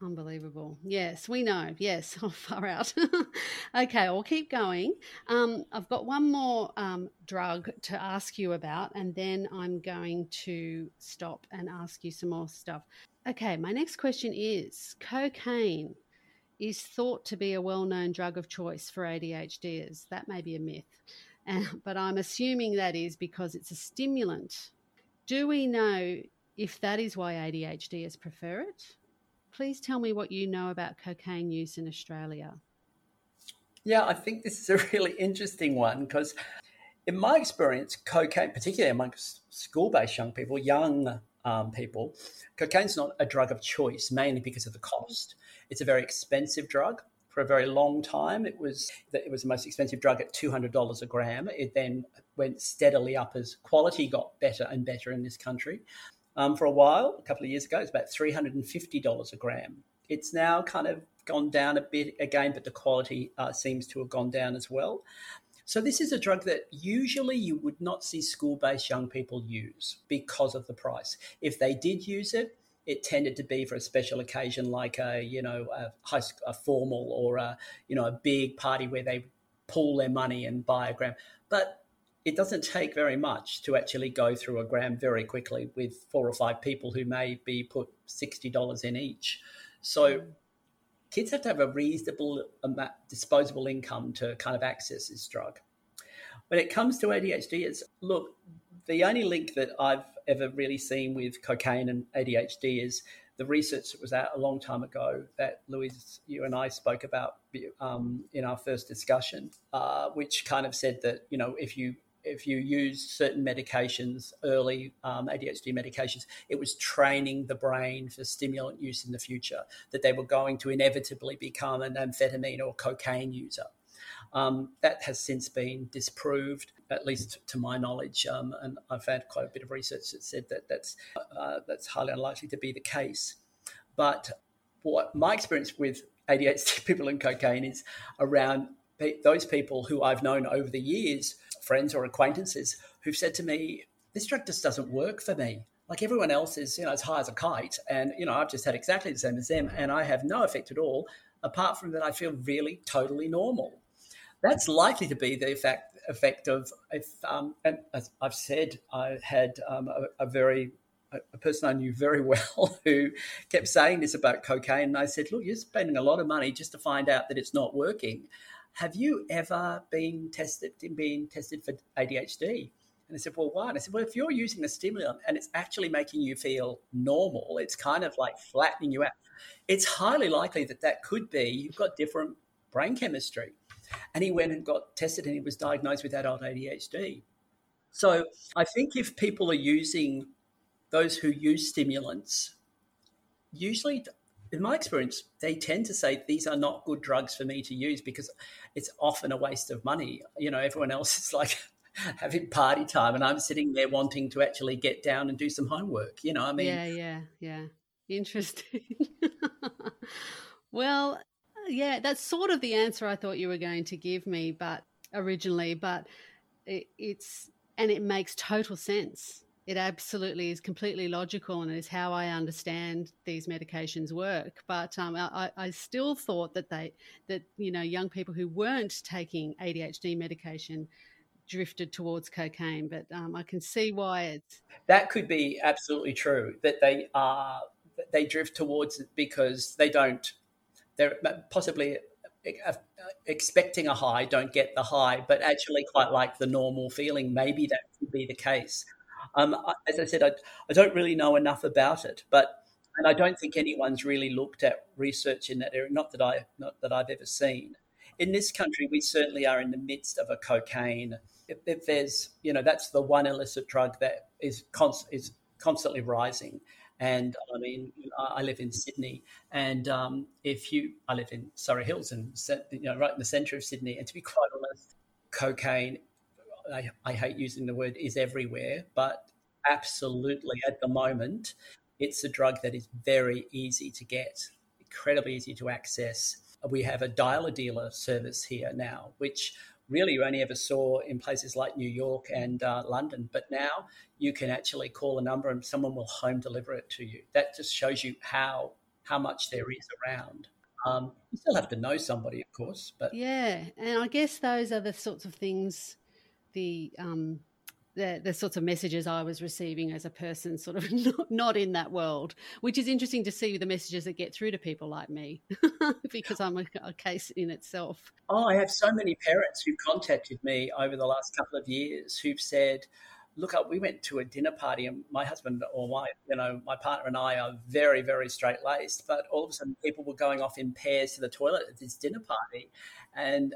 [SPEAKER 1] Unbelievable. Yes, we know. Yes, oh, far out. okay, I'll keep going. Um, I've got one more um, drug to ask you about, and then I'm going to stop and ask you some more stuff. Okay, my next question is cocaine is thought to be a well known drug of choice for ADHDers. That may be a myth, but I'm assuming that is because it's a stimulant. Do we know if that is why ADHDers prefer it? Please tell me what you know about cocaine use in Australia.
[SPEAKER 2] Yeah, I think this is a really interesting one because, in my experience, cocaine, particularly amongst school based young people, young um, people, cocaine's not a drug of choice, mainly because of the cost. It's a very expensive drug. For a very long time, it was it was the most expensive drug at two hundred dollars a gram. It then went steadily up as quality got better and better in this country um, for a while, a couple of years ago. It's about $350 a gram. It's now kind of gone down a bit again, but the quality uh, seems to have gone down as well. So, this is a drug that usually you would not see school based young people use because of the price. If they did use it, it tended to be for a special occasion like a you know a, high, a formal or a you know a big party where they pool their money and buy a gram. But it doesn't take very much to actually go through a gram very quickly with four or five people who may be put $60 in each. So kids have to have a reasonable disposable income to kind of access this drug. When it comes to ADHD, it's look, the only link that I've ever really seen with cocaine and ADHD is the research that was out a long time ago that Louise, you and I spoke about um, in our first discussion, uh, which kind of said that you know if you if you use certain medications early, um, ADHD medications, it was training the brain for stimulant use in the future, that they were going to inevitably become an amphetamine or cocaine user. Um, that has since been disproved, at least to my knowledge, um, and I've found quite a bit of research that said that that's uh, that's highly unlikely to be the case. But what my experience with ADHD people and cocaine is around those people who I've known over the years, friends or acquaintances, who've said to me, "This drug just doesn't work for me." Like everyone else is, you know, as high as a kite, and you know, I've just had exactly the same as them, and I have no effect at all, apart from that I feel really totally normal. That's likely to be the effect effect of if, um, and as I've said, I had um, a, a very a person I knew very well who kept saying this about cocaine. And I said, Look, you're spending a lot of money just to find out that it's not working. Have you ever been tested being tested for ADHD? And I said, Well, why? And I said, Well, if you're using a stimulant and it's actually making you feel normal, it's kind of like flattening you out, it's highly likely that that could be you've got different brain chemistry. And he went and got tested and he was diagnosed with adult ADHD. So I think if people are using those who use stimulants usually in my experience they tend to say these are not good drugs for me to use because it's often a waste of money. You know everyone else is like having party time and i'm sitting there wanting to actually get down and do some homework you know i mean
[SPEAKER 1] yeah yeah yeah. Interesting. Well yeah that's sort of the answer i thought you were going to give me but originally but it, it's and it makes total sense it absolutely is completely logical and is how I understand these medications work. But um, I, I, still thought that they that you know young people who weren't taking ADHD medication drifted towards cocaine. But um, I can see why it's
[SPEAKER 2] that could be absolutely true that they are they drift towards it because they don't they're possibly uh, expecting a high don't get the high but actually quite like the normal feeling maybe that could be the case um, as I said, I, I don't really know enough about it, but and I don't think anyone's really looked at research in that area. Not that I not that I've ever seen. In this country, we certainly are in the midst of a cocaine. If, if there's, you know, that's the one illicit drug that is const, is constantly rising. And I mean, I live in Sydney, and um, if you, I live in Surry Hills, and you know, right in the centre of Sydney. And to be quite honest, cocaine I, I hate using the word is everywhere, but absolutely at the moment, it's a drug that is very easy to get, incredibly easy to access. We have a dialer dealer service here now, which really you only ever saw in places like New York and uh, London. But now you can actually call a number and someone will home deliver it to you. That just shows you how how much there is around. Um, you still have to know somebody, of course, but
[SPEAKER 1] yeah, and I guess those are the sorts of things the um, the, the sorts of messages I was receiving as a person, sort of not, not, in that world, which is interesting to see the messages that get through to people like me, because I'm a, a, case in itself.
[SPEAKER 2] Oh, I have so many parents who contacted me over the last couple of years who've said, "Look, uh, we went to a dinner party, and my husband or my, you know, my partner and I are very, very straight laced, but all of a sudden people were going off in pairs to the toilet at this dinner party, and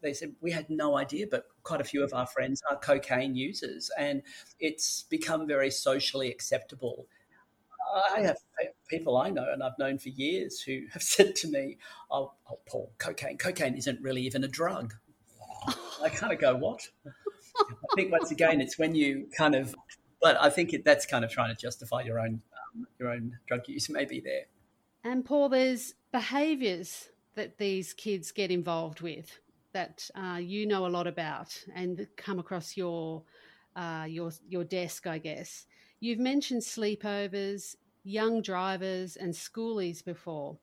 [SPEAKER 2] they said we had no idea, but quite a few of our friends are cocaine users, and it's become very socially acceptable. I have people I know and I've known for years who have said to me, "Oh, oh Paul, cocaine, cocaine isn't really even a drug." I kind of go, "What?" I think once again, it's when you kind of, but I think it, that's kind of trying to justify your own um, your own drug use, maybe there.
[SPEAKER 1] And Paul, there's behaviours that these kids get involved with that uh, you know a lot about and come across your uh, your your desk, I guess. You've mentioned sleepovers, young drivers, and schoolies before.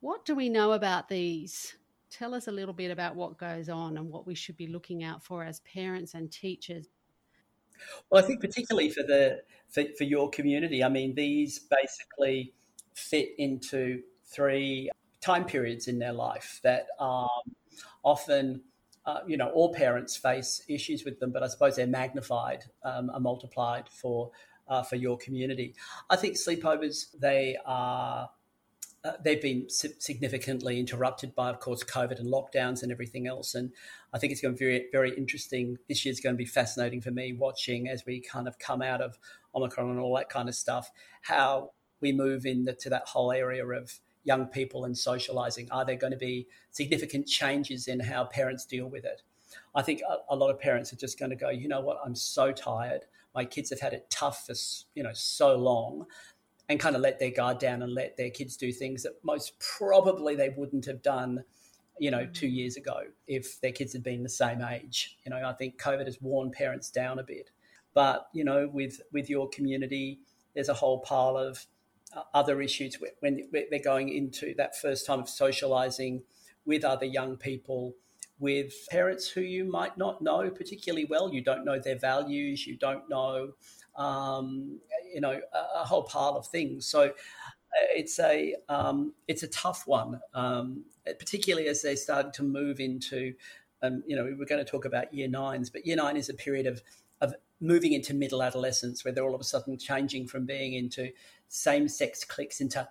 [SPEAKER 1] What do we know about these? Tell us a little bit about what goes on and what we should be looking out for as parents and teachers.
[SPEAKER 2] Well, I think particularly for the for, for your community, I mean, these basically fit into three time periods in their life that are often uh, you know, all parents face issues with them, but I suppose they're magnified, um, are multiplied for uh, for your community. I think sleepovers they are uh, they've been significantly interrupted by, of course, COVID and lockdowns and everything else. And I think it's going to be very, very interesting. This year's going to be fascinating for me watching as we kind of come out of Omicron and all that kind of stuff, how we move into that whole area of young people and socializing. Are there going to be significant changes in how parents deal with it? I think a, a lot of parents are just going to go, you know what, I'm so tired. My kids have had it tough for you know so long and kind of let their guard down and let their kids do things that most probably they wouldn't have done you know two years ago if their kids had been the same age you know i think covid has worn parents down a bit but you know with with your community there's a whole pile of other issues when they're going into that first time of socializing with other young people with parents who you might not know particularly well you don't know their values you don't know um, you know, a, whole pile of things. So uh, it's a um, it's a tough one, um, particularly as they started to move into, um, you know, we were going to talk about year nines, but year nine is a period of of moving into middle adolescence where they're all of a sudden changing from being into same sex cliques into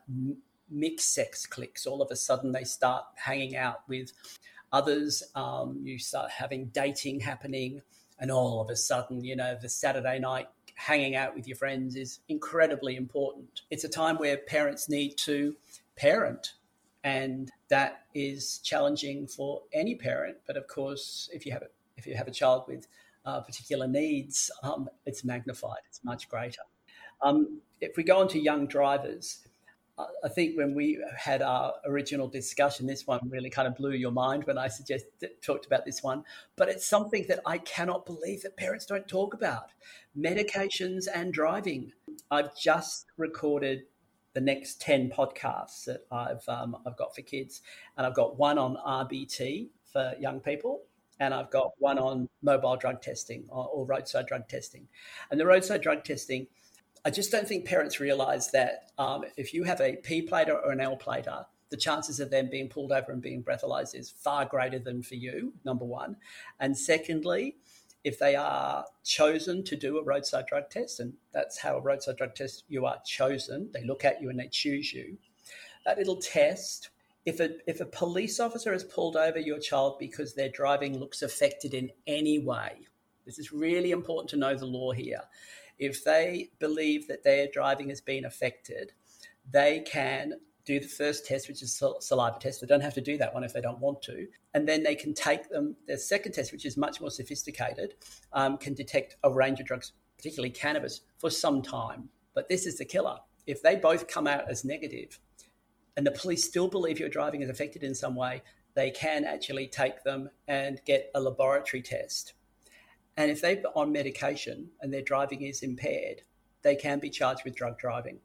[SPEAKER 2] mixed sex cliques. All of a sudden, they start hanging out with others. Um, you start having dating happening, and all of a sudden, you know, the Saturday night hanging out with your friends is incredibly important. It's a time where parents need to parent, and that is challenging for any parent. But of course, if you have a, if you have a child with uh, particular needs, um, it's magnified. It's much greater. Um, if we go on to young drivers, I think when we had our original discussion, this one really kind of blew your mind when I suggested talked about this one. But it's something that I cannot believe that parents don't talk about: medications and driving. I've just recorded the next ten podcasts that I've um, I've got for kids, and I've got one on RBT for young people, and I've got one on mobile drug testing or, or roadside drug testing. And the roadside drug testing I just don't think parents realize that um, if you have a P plater or an L plater, the chances of them being pulled over and being breathalyzed is far greater than for you, number one. And secondly, if they are chosen to do a roadside drug test, and that's how a roadside drug test you are chosen, they look at you and they choose you. That little test, if a, if a police officer has pulled over your child because their driving looks affected in any way, this is really important to know the law here if they believe that their driving has been affected, they can do the first test, which is saliva test. They don't have to do that one if they don't want to. And then they can take them, the second test, which is much more sophisticated, um, can detect a range of drugs, particularly cannabis, for some time. But this is the killer. If they both come out as negative and the police still believe your driving is affected in some way, they can actually take them and get a laboratory test and if they're on medication and their driving is impaired, they can be charged with drug driving.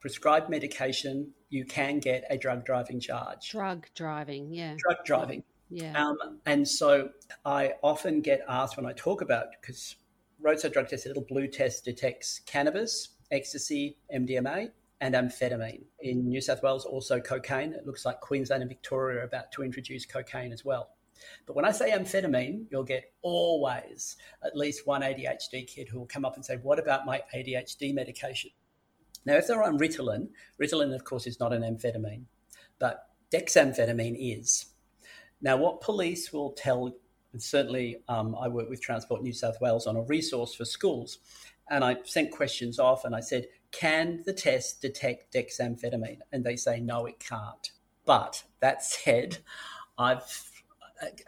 [SPEAKER 2] Prescribed medication, you can get a drug driving charge.
[SPEAKER 1] Drug driving, yeah.
[SPEAKER 2] Drug driving.
[SPEAKER 1] Yeah.
[SPEAKER 2] Um, and so I often get asked when I talk about, because roadside drug test, a little blue test detects cannabis, ecstasy, MDMA, and amphetamine. In New South Wales, also cocaine. It looks like Queensland and Victoria are about to introduce cocaine as well. But when I say amphetamine, you'll get always at least one ADHD kid who will come up and say, What about my ADHD medication? Now, if they're on Ritalin, Ritalin, of course, is not an amphetamine, but dexamphetamine is. Now, what police will tell, and certainly um, I work with Transport New South Wales on a resource for schools, and I sent questions off and I said, Can the test detect dexamphetamine? And they say, No, it can't. But that said, I've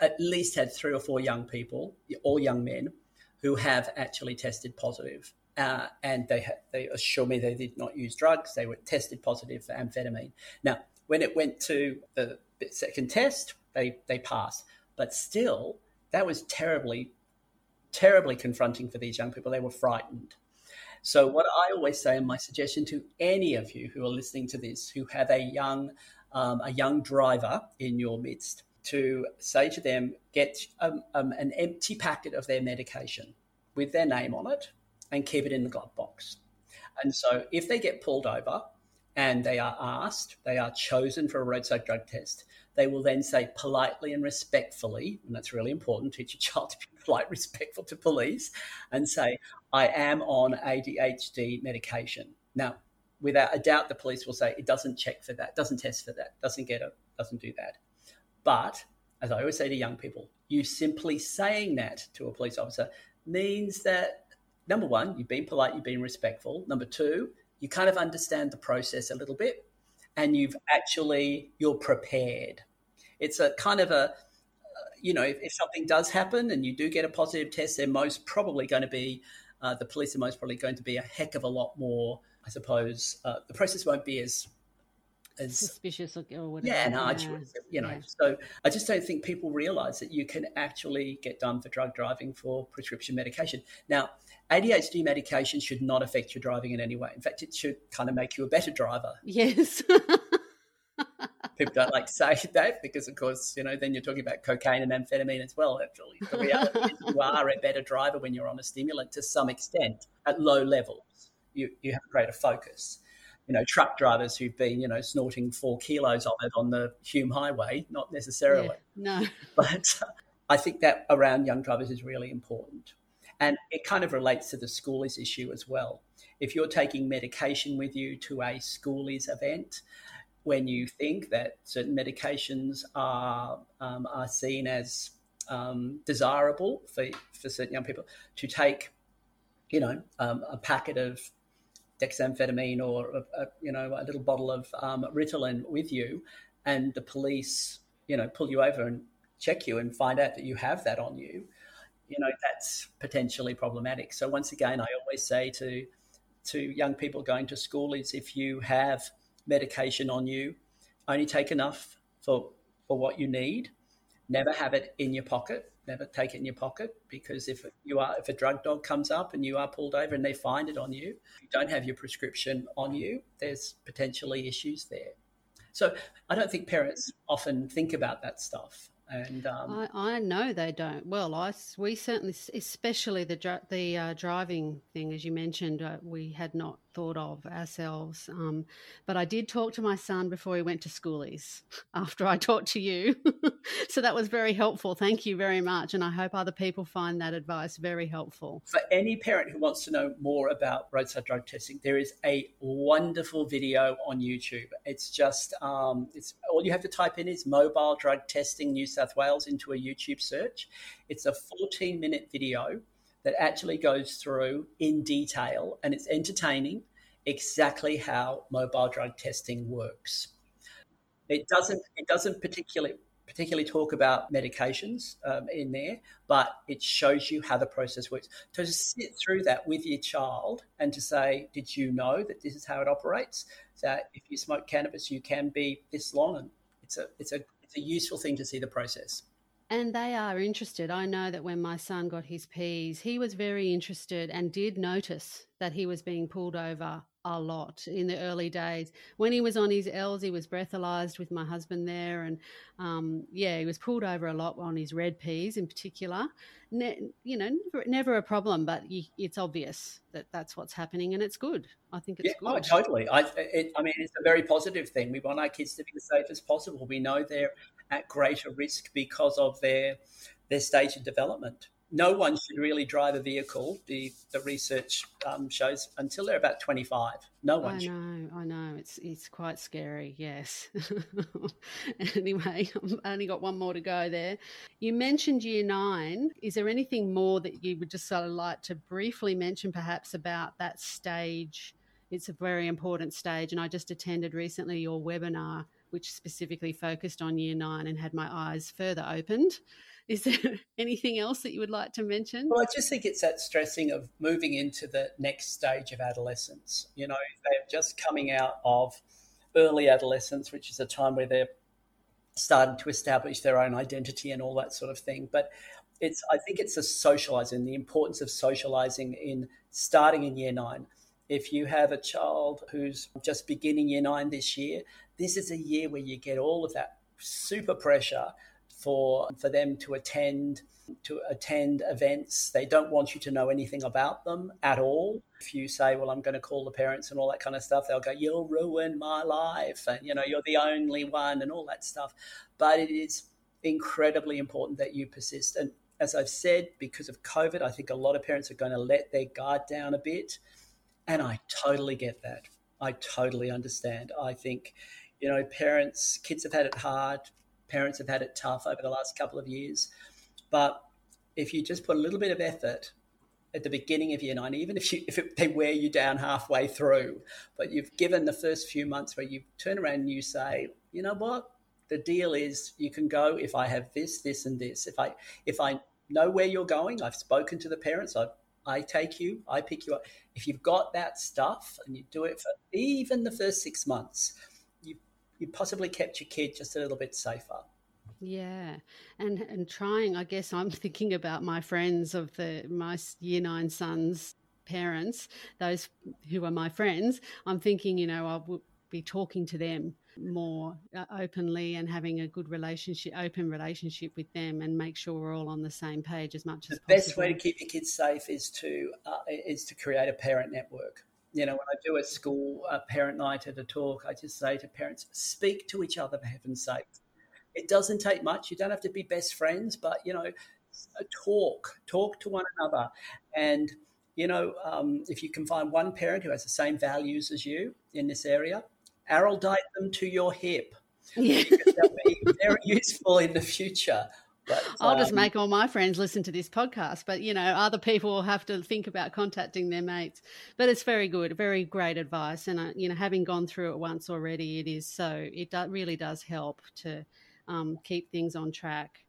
[SPEAKER 2] at least had three or four young people, all young men, who have actually tested positive. Uh, and they ha- they assure me they did not use drugs. They were tested positive for amphetamine. Now, when it went to the second test, they they passed, but still, that was terribly, terribly confronting for these young people. They were frightened. So, what I always say, and my suggestion to any of you who are listening to this, who have a young um, a young driver in your midst, to say to them, get um, um, an empty packet of their medication with their name on it and keep it in the glove box. And so if they get pulled over and they are asked, they are chosen for a roadside drug test, they will then say politely and respectfully, and that's really important, teach your child to be polite, respectful to police, and say, I am on ADHD medication. Now, without a doubt, the police will say it doesn't check for that, doesn't test for that, doesn't get it, doesn't do that. But as I always say to young people, you simply saying that to a police officer means that number one, you've been polite, you've been respectful. Number two, you kind of understand the process a little bit and you've actually, you're prepared. It's a kind of a, you know, if, if something does happen and you do get a positive test, they're most probably going to be, uh, the police are most probably going to be a heck of a lot more, I suppose. Uh, the process won't be as
[SPEAKER 1] as suspicious or whatever.
[SPEAKER 2] Yeah, no, yeah. you know. Yeah. So I just don't think people realise that you can actually get done for drug driving for prescription medication. Now, ADHD medication should not affect your driving in any way. In fact, it should kind of make you a better driver.
[SPEAKER 1] Yes.
[SPEAKER 2] people don't like to say that because, of course, you know, then you're talking about cocaine and amphetamine as well. Actually, the reality is you are a better driver when you're on a stimulant to some extent at low levels. You you have greater focus you know, truck drivers who've been, you know, snorting four kilos of it on the Hume Highway, not necessarily.
[SPEAKER 1] Yeah, no.
[SPEAKER 2] But I think that around young drivers is really important. And it kind of relates to the schoolies issue as well. If you're taking medication with you to a schoolies event, when you think that certain medications are um, are seen as um, desirable for, for certain young people to take, you know, um, a packet of dexamphetamine or a, a, you know a little bottle of um, Ritalin with you, and the police you know pull you over and check you and find out that you have that on you, you know that's potentially problematic. So once again, I always say to to young people going to school is if you have medication on you, only take enough for for what you need. Never have it in your pocket never take it in your pocket because if you are if a drug dog comes up and you are pulled over and they find it on you, you don't have your prescription on you, there's potentially issues there. So I don't think parents often think about that stuff. And
[SPEAKER 1] um, I, I, know they don't. Well, I we certainly, especially the the uh, driving thing, as you mentioned, uh, we had not thought of ourselves. Um, but I did talk to my son before he went to schoolies after I talked to you. so that was very helpful. Thank you very much. And I hope other people find that advice very helpful.
[SPEAKER 2] For any parent who wants to know more about roadside drug testing, there is a wonderful video on YouTube. It's just, um, it's all you have to type in is mobile drug testing New South Wales into a YouTube search. It's a 14 minute video that actually goes through in detail and it's entertaining exactly how mobile drug testing works. It doesn't it doesn't particularly particularly talk about medications um, in there, but it shows you how the process works. So To sit through that with your child and to say, did you know that this is how it operates? That if you smoke cannabis, you can be this long, and it's a it's a it's a useful thing to see the process.
[SPEAKER 1] And they are interested. I know that when my son got his P's, he was very interested and did notice that he was being pulled over a lot in the early days. When he was on his L's, he was breathalyzed with my husband there, and um, yeah, he was pulled over a lot on his red P's in particular. Ne- you know, never, never, a problem, but you, it's obvious that that's what's happening, and it's good. I think it's
[SPEAKER 2] yeah,
[SPEAKER 1] good.
[SPEAKER 2] Oh, totally. I, it, I mean, it's a very positive thing. We want our kids to be as safe as possible. We know they're at greater risk because of their their stage of development. No one should really drive a vehicle. The the research um, shows until they're about twenty five. No one. I
[SPEAKER 1] should. know. I know. It's it's quite scary. Yes. anyway, I've only got one more to go there. You mentioned year nine. Is there anything more that you would just sort of like to briefly mention, perhaps, about that stage? It's a very important stage, and I just attended recently your webinar which specifically focused on year nine and had my eyes further opened. Is there anything else that you would like to mention?
[SPEAKER 2] Well, I just think it's that stressing of moving into the next stage of adolescence. You know, they're just coming out of early adolescence, which is a time where they're starting to establish their own identity and all that sort of thing. But it's, I think it's the socializing, the importance of socializing in starting in year nine. If you have a child who's just beginning year nine this year, this is a year where you get all of that super pressure for for them to attend to attend events. They don't want you to know anything about them at all. If you say, "Well, I'm going to call the parents and all that kind of stuff," they'll go, "You'll ruin my life," and you know, you're the only one, and all that stuff. But it is incredibly important that you persist. And as I've said, because of COVID, I think a lot of parents are going to let their guard down a bit, and I totally get that. I totally understand. I think, you know, parents, kids have had it hard, parents have had it tough over the last couple of years. But if you just put a little bit of effort at the beginning of year nine, even if you if it, they wear you down halfway through, but you've given the first few months where you turn around and you say, you know what, the deal is you can go if I have this, this, and this. If I if I know where you're going, I've spoken to the parents. I I take you, I pick you up. If you've got that stuff and you do it for even the first six months, you possibly kept your kid just a little bit safer.
[SPEAKER 1] Yeah, and and trying. I guess I'm thinking about my friends of the my year nine sons' parents, those who are my friends. I'm thinking, you know, I will be talking to them more uh, openly and having a good relationship, open relationship with them, and make sure we're all on the same page as much
[SPEAKER 2] the
[SPEAKER 1] as
[SPEAKER 2] possible. The best way to keep your kids safe is to uh, is to create a parent network you know, when I do a school a parent night at a talk, I just say to parents, speak to each other for heaven's sake. It doesn't take much. You don't have to be best friends, but you know, talk, talk to one another, and you know, um, if you can find one parent who has the same values as you in this area, araldite them to your hip. Yeah. because they'll be very useful in the future.
[SPEAKER 1] But, I'll um, just make all my friends listen to this podcast, but you know, other people will have to think about contacting their mates. But it's very good, very great advice, and uh, you know, having gone through it once already, it is so it do, really does help to um, keep things on track.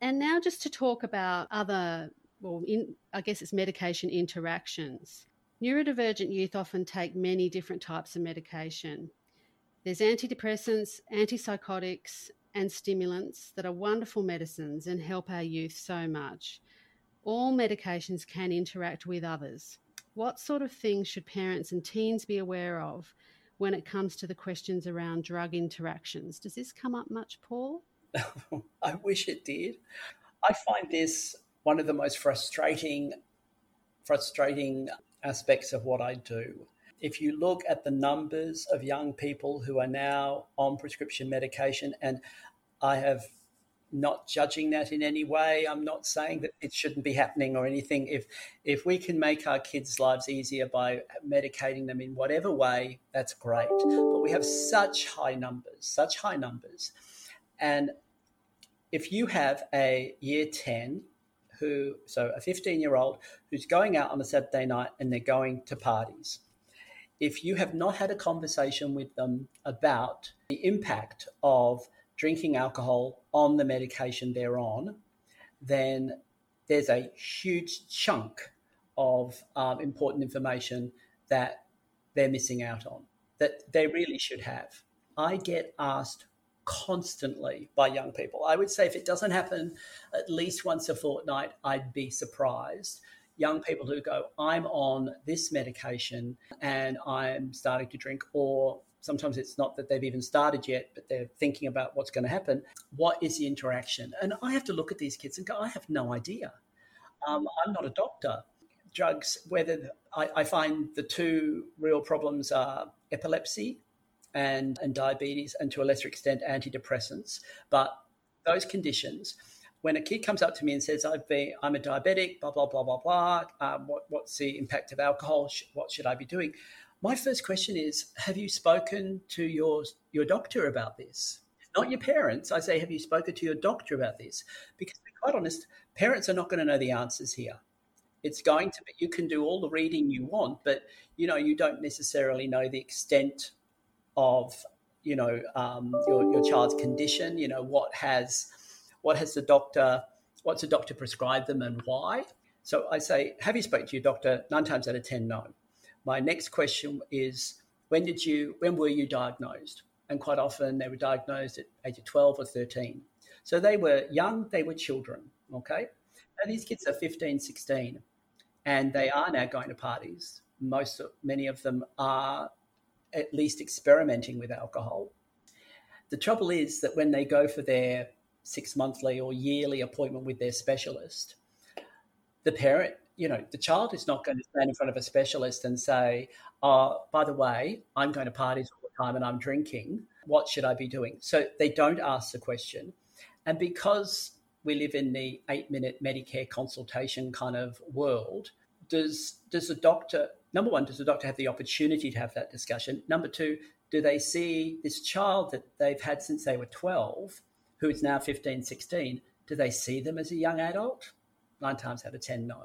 [SPEAKER 1] And now, just to talk about other, well, in, I guess it's medication interactions. Neurodivergent youth often take many different types of medication. There's antidepressants, antipsychotics, and stimulants that are wonderful medicines and help our youth so much. All medications can interact with others. What sort of things should parents and teens be aware of when it comes to the questions around drug interactions. Does this come up much, Paul?
[SPEAKER 2] I wish it did. I find this one of the most frustrating frustrating aspects of what I do. If you look at the numbers of young people who are now on prescription medication, and I have not judging that in any way. I'm not saying that it shouldn't be happening or anything. If if we can make our kids' lives easier by medicating them in whatever way, that's great. But we have such high numbers, such high numbers. And if you have a year 10 who so a 15 year old who's going out on a Saturday night and they're going to parties. If you have not had a conversation with them about the impact of drinking alcohol on the medication they're on, then there's a huge chunk of um, important information that they're missing out on that they really should have. I get asked constantly by young people. I would say if it doesn't happen at least once a fortnight, I'd be surprised. Young people who go, I'm on this medication and I'm starting to drink, or sometimes it's not that they've even started yet, but they're thinking about what's going to happen. What is the interaction? And I have to look at these kids and go, I have no idea. Um, I'm not a doctor. Drugs, whether I, I, find the two real problems are epilepsy and, and diabetes, and to a lesser extent, antidepressants. But those conditions, when a kid comes up to me and says, I've been, I'm a diabetic, blah, blah, blah, blah, blah, um, what, what's the impact of alcohol? What should I be doing? my first question is have you spoken to your your doctor about this not your parents i say have you spoken to your doctor about this because to be quite honest parents are not going to know the answers here it's going to be you can do all the reading you want but you know you don't necessarily know the extent of you know um, your, your child's condition you know what has what has the doctor what's the doctor prescribed them and why so i say have you spoken to your doctor nine times out of ten no my next question is when did you when were you diagnosed? And quite often they were diagnosed at age of 12 or 13. So they were young, they were children, okay? Now these kids are 15, 16, and they are now going to parties. Most many of them are at least experimenting with alcohol. The trouble is that when they go for their six monthly or yearly appointment with their specialist, the parent you know, the child is not going to stand in front of a specialist and say, oh, by the way, I'm going to parties all the time and I'm drinking. What should I be doing? So they don't ask the question. And because we live in the eight minute Medicare consultation kind of world, does does the doctor number one does the doctor have the opportunity to have that discussion number two do they see this child that they've had since they were 12 who is now 15 16 do they see them as a young adult? Nine times out of ten no.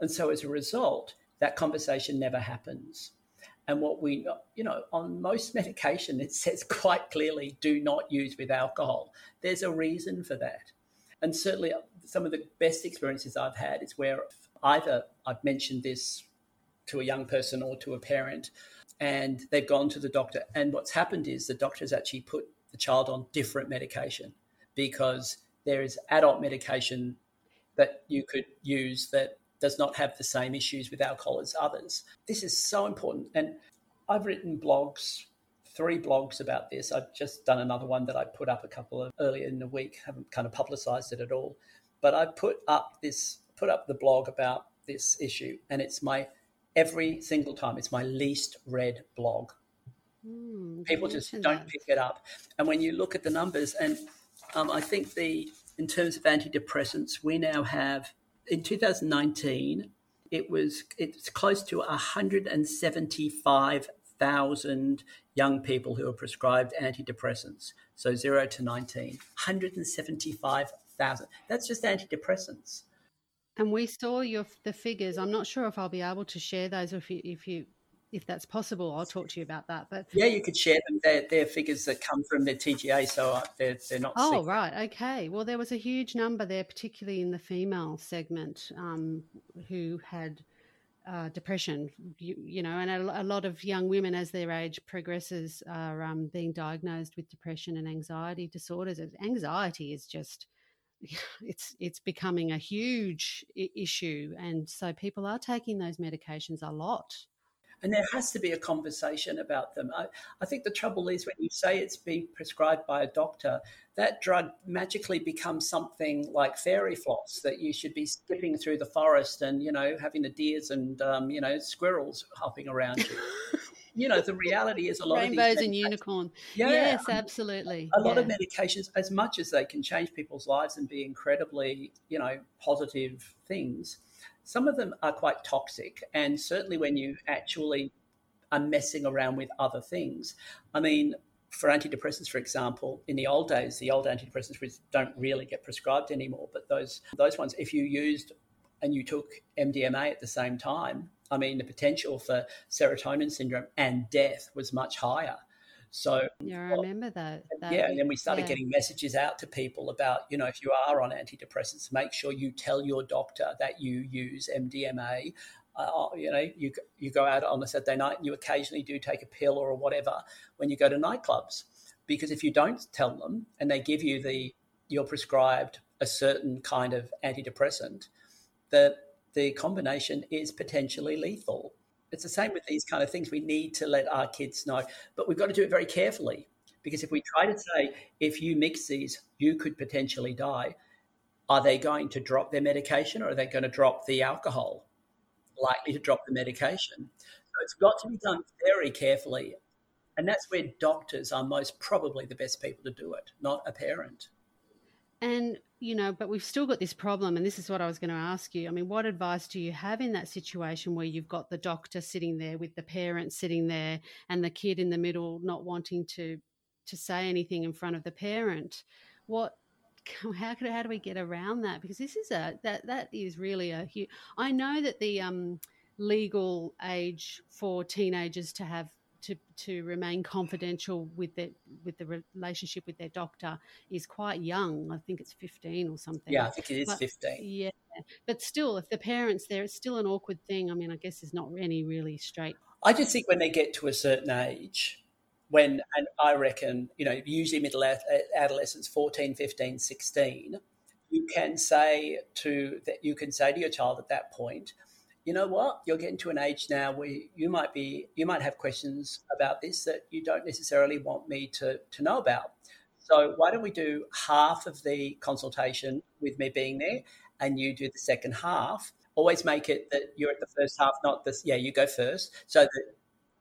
[SPEAKER 2] And so as a result that conversation never happens. And what we you know on most medication it says quite clearly do not use with alcohol. There's a reason for that. And certainly some of the best experiences i've had is where either I've mentioned this to a young person or to a parent, and they've gone to the doctor. And what's happened is the doctor has actually put the child on different medication because there is adult medication that you could use that does not have the same issues with alcohol as others. This is so important. And I've written blogs, three blogs about this. I've just done another one that I put up a couple of earlier in the week, haven't kind of publicized it at all. But I put up this put up the blog about this issue, and it's my every single time it's my least read blog. Mm, People just don't that. pick it up, and when you look at the numbers, and um, I think the in terms of antidepressants, we now have in 2019 it was it's close to 175,000 young people who are prescribed antidepressants. So 0 to 19, 175,000. That's just antidepressants.
[SPEAKER 1] And we saw your the figures. I'm not sure if I'll be able to share those, if you if you if that's possible. I'll talk to you about that. But
[SPEAKER 2] yeah, you could share them. They're, they're figures that come from the TGA, so uh, they're they're not.
[SPEAKER 1] Oh secret. right, okay. Well, there was a huge number there, particularly in the female segment, um, who had. Uh, depression, you, you, know, and a, a, lot of young women as their age progresses are um, being diagnosed with depression and anxiety disorders. Anxiety is just it's it's becoming a huge issue, and so people are taking those medications a lot.
[SPEAKER 2] And there has to be a conversation about them. I, I think the trouble is when you say it's being prescribed by a doctor, that drug magically becomes something like fairy floss that you should be skipping through the forest and you know having the deers and um, you know squirrels hopping around you. you know, the reality is a lot
[SPEAKER 1] rainbows
[SPEAKER 2] of rainbows
[SPEAKER 1] and unicorn. Yeah, yes, absolutely.
[SPEAKER 2] A lot yeah. of medications, as much as they can change people's lives and be incredibly, you know, positive things, some of them are quite toxic. And certainly when you actually are messing around with other things, I mean, for antidepressants, for example, in the old days, the old antidepressants don't really get prescribed anymore, but those those ones, if you used and you took MDMA at the same time, I mean, the potential for serotonin syndrome and death was much higher. So
[SPEAKER 1] yeah, I remember that. that
[SPEAKER 2] yeah, and then we started yeah. getting messages out to people about, you know, if you are on antidepressants, make sure you tell your doctor that you use MDMA. Uh, you know, you you go out on a Saturday night and you occasionally do take a pill or whatever when you go to nightclubs, because if you don't tell them and they give you the you're prescribed a certain kind of antidepressant, the the combination is potentially lethal. It's the same with these kind of things. We need to let our kids know, but we've got to do it very carefully because if we try to say, if you mix these, you could potentially die, are they going to drop their medication or are they going to drop the alcohol? Likely to drop the medication. So it's got to be done very carefully. And that's where doctors are most probably the best people to do it, not a parent.
[SPEAKER 1] And you know, but we've still got this problem, and this is what I was going to ask you. I mean, what advice do you have in that situation where you've got the doctor sitting there with the parent sitting there and the kid in the middle not wanting to to say anything in front of the parent? What how could how do we get around that? Because this is a that that is really a huge. I know that the um, legal age for teenagers to have to to remain confidential with their with the relationship with their doctor is quite young. I think it's fifteen or something.
[SPEAKER 2] Yeah, I think it is
[SPEAKER 1] but,
[SPEAKER 2] fifteen.
[SPEAKER 1] Yeah, but still, if the parents there, it's still an awkward thing. I mean, I guess there's not any really straight.
[SPEAKER 2] I just think when they get to a certain age, when and I reckon you know usually middle adolescence, 14, 15, 16, you can say to that you can say to your child at that point you know what? You're getting to an age now where you might be you might have questions about this that you don't necessarily want me to to know about. So why don't we do half of the consultation with me being there and you do the second half? Always make it that you're at the first half not this yeah you go first so that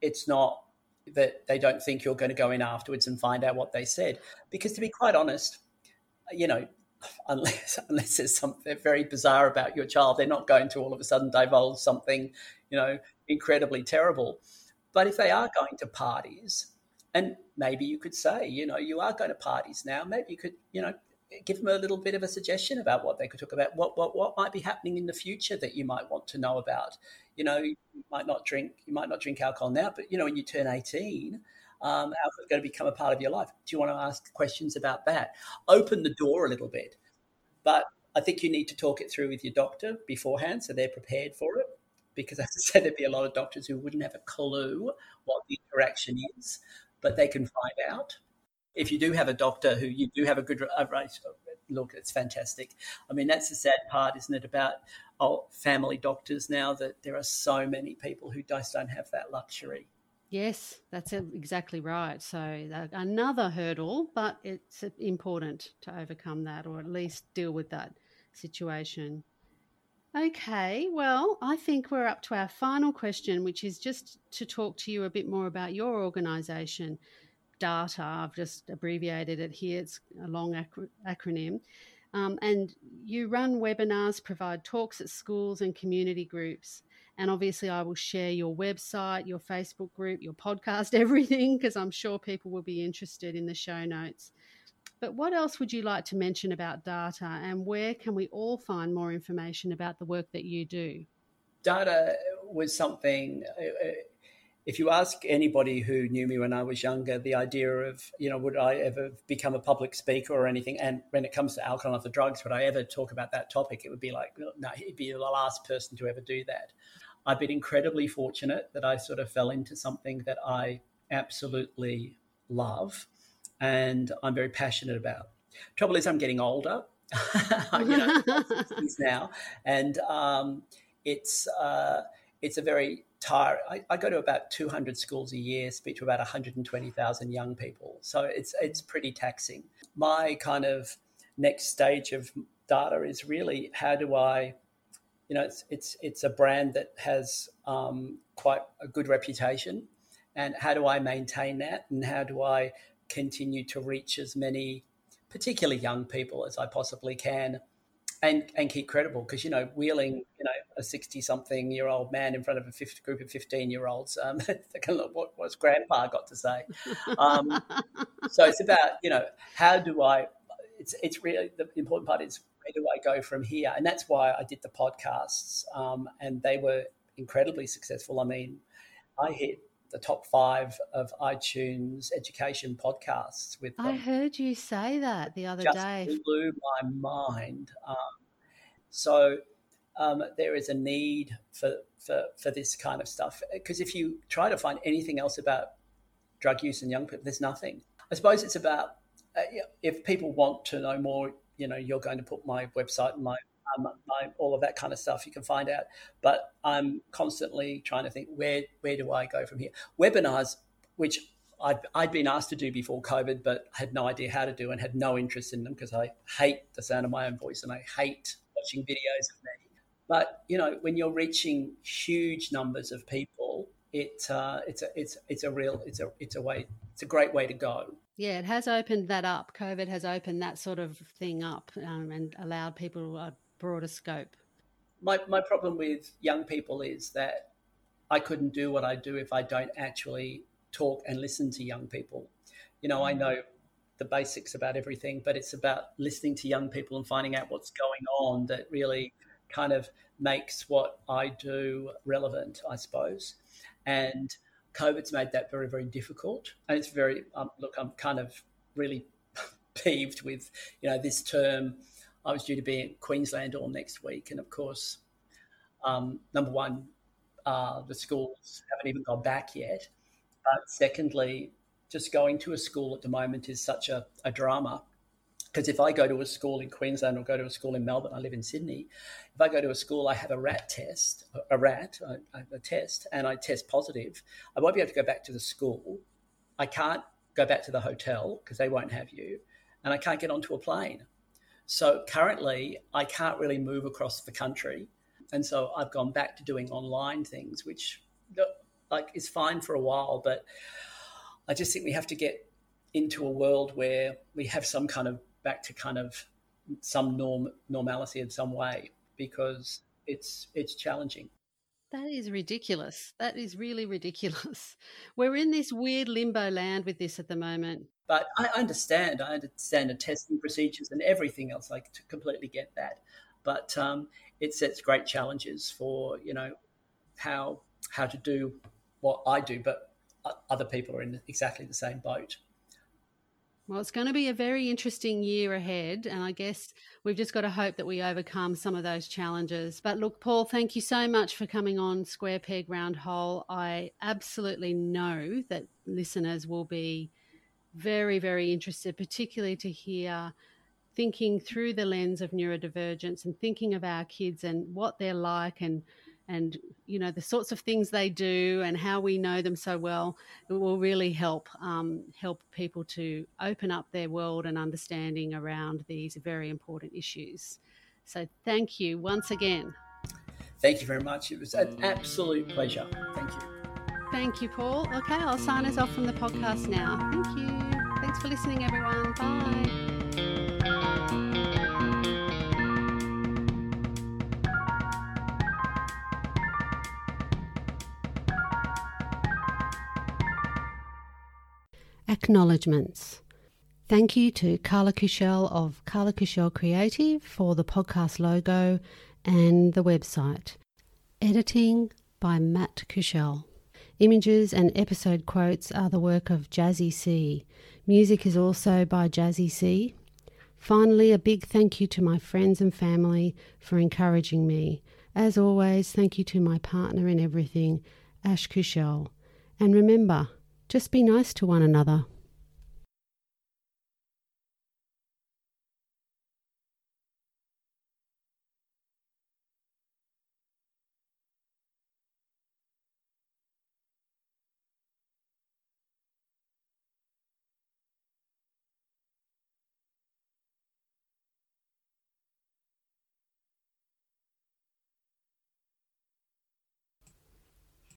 [SPEAKER 2] it's not that they don't think you're going to go in afterwards and find out what they said. Because to be quite honest you know unless unless there's something very bizarre about your child, they're not going to all of a sudden divulge something, you know, incredibly terrible. But if they are going to parties, and maybe you could say, you know, you are going to parties now, maybe you could, you know, give them a little bit of a suggestion about what they could talk about, what what what might be happening in the future that you might want to know about. You know, you might not drink, you might not drink alcohol now, but you know, when you turn eighteen, um, is going to become a part of your life. Do you want to ask questions about that? Open the door a little bit, but I think you need to talk it through with your doctor beforehand so they're prepared for it. Because as I said, there'd be a lot of doctors who wouldn't have a clue what the interaction is, but they can find out if you do have a doctor who you do have a good uh, look, it's fantastic. I mean, that's the sad part, isn't it, about oh, family doctors now that there are so many people who just don't have that luxury.
[SPEAKER 1] Yes, that's exactly right. So another hurdle, but it's important to overcome that or at least deal with that situation. Okay, well, I think we're up to our final question, which is just to talk to you a bit more about your organisation. DARTA, I've just abbreviated it here, it's a long acronym. Um, and you run webinars, provide talks at schools and community groups. And obviously, I will share your website, your Facebook group, your podcast, everything, because I'm sure people will be interested in the show notes. But what else would you like to mention about DARTA, and where can we all find more information about the work that you do?
[SPEAKER 2] DARTA was something, uh, uh, if you ask anybody who knew me when I was younger, the idea of, you know, would I ever become a public speaker or anything? And when it comes to alcohol and other drugs, would I ever talk about that topic? It would be like, no, he'd be the last person to ever do that. I've been incredibly fortunate that I sort of fell into something that I absolutely love and I'm very passionate about. Trouble is, I'm getting older. you know, now, and um, it's uh, it's a very tiring. I, I, go to about 200 schools a year, speak to about 120,000 young people. So it's it's pretty taxing. My kind of next stage of DARTA is really how do I, you know, it's it's it's a brand that has um, quite a good reputation, and how do I maintain that, and how do I continue to reach as many, particularly young people, as I possibly can and and keep credible? Because you know wheeling you know a 60 something year old man in front of a 50, group of 15 year olds um, they can look what what's grandpa got to say? Um, so it's about you know how do i it's it's really the important part is where do i go from here and that's why i did the podcasts um, and they were incredibly successful i mean i hit the top five of iTunes education podcasts with them.
[SPEAKER 1] I heard you say that the other
[SPEAKER 2] Just
[SPEAKER 1] day.
[SPEAKER 2] blew my mind. Um, so um, there is a need for, for, for this kind of stuff. Because if you try to find anything else about drug use in young people, there's nothing. I suppose it's about uh, if people want to know more, you know, you're going to put my website and my um, my, all of that kind of stuff you can find out. But I'm constantly trying to think where where do I go from here? Webinars, which I'd, I'd been asked to do before COVID, but had no idea how to do and had no interest in them because I hate the sound of my own voice and I hate watching videos of me. But you know, when you're reaching huge numbers of people, it uh, it's a it's it's a real it's a it's a way it's a great way to go.
[SPEAKER 1] Yeah, it has opened that up. COVID has opened that sort of thing up um, and allowed people a broader scope.
[SPEAKER 2] My my problem with young people is that I couldn't do what I do if I don't actually talk and listen to young people. You know, I mm. know the basics about everything, but it's about listening to young people and finding out what's going on that really kind of makes what I do relevant, I suppose. And COVID's made that very, very difficult. And it's very, um, look, I'm kind of really peeved with, you know, this term. I was due to be in Queensland all next week. And of course, um, number one, uh, the schools haven't even gone back yet. But secondly, just going to a school at the moment is such a, a drama. Because if I go to a school in Queensland or go to a school in Melbourne, I live in Sydney. If I go to a school, I have a rat test, a rat, a, a test, and I test positive. I won't be able to go back to the school. I can't go back to the hotel because they won't have you, and I can't get onto a plane. So currently, I can't really move across the country, and so I've gone back to doing online things, which like is fine for a while, but I just think we have to get into a world where we have some kind of back to kind of some norm normality in some way because it's it's challenging.
[SPEAKER 1] That is ridiculous. That is really ridiculous. We're in this weird limbo land with this at the moment.
[SPEAKER 2] But I understand. I understand the testing procedures and everything else. I completely get that. But um, it sets great challenges for you know how how to do what I do, but other people are in exactly the same boat.
[SPEAKER 1] Well, it's going to be a very interesting year ahead. And I guess we've just got to hope that we overcome some of those challenges. But look, Paul, thank you so much for coming on Square Peg Round Hole. I absolutely know that listeners will be very, very interested, particularly to hear thinking through the lens of neurodivergence and thinking of our kids and what they're like and and you know the sorts of things they do and how we know them so well it will really help um, help people to open up their world and understanding around these very important issues. So thank you once again.
[SPEAKER 2] Thank you very much. It was an absolute pleasure. Thank you.
[SPEAKER 1] Thank you paul. Okay i'll sign us off from the podcast now. Thank you. Thanks for listening everyone. Bye Acknowledgements. Thank you to Carla Cushell of Carla Cushell Creative for the podcast logo and the website. Editing by Matt Cushell. Images and episode quotes are the work of Jazzy C. Music is also by Jazzy C. Finally, a big thank you to my friends and family for encouraging me. As always, thank you to my partner in everything, Ash Cushell. And remember, just be nice to one another.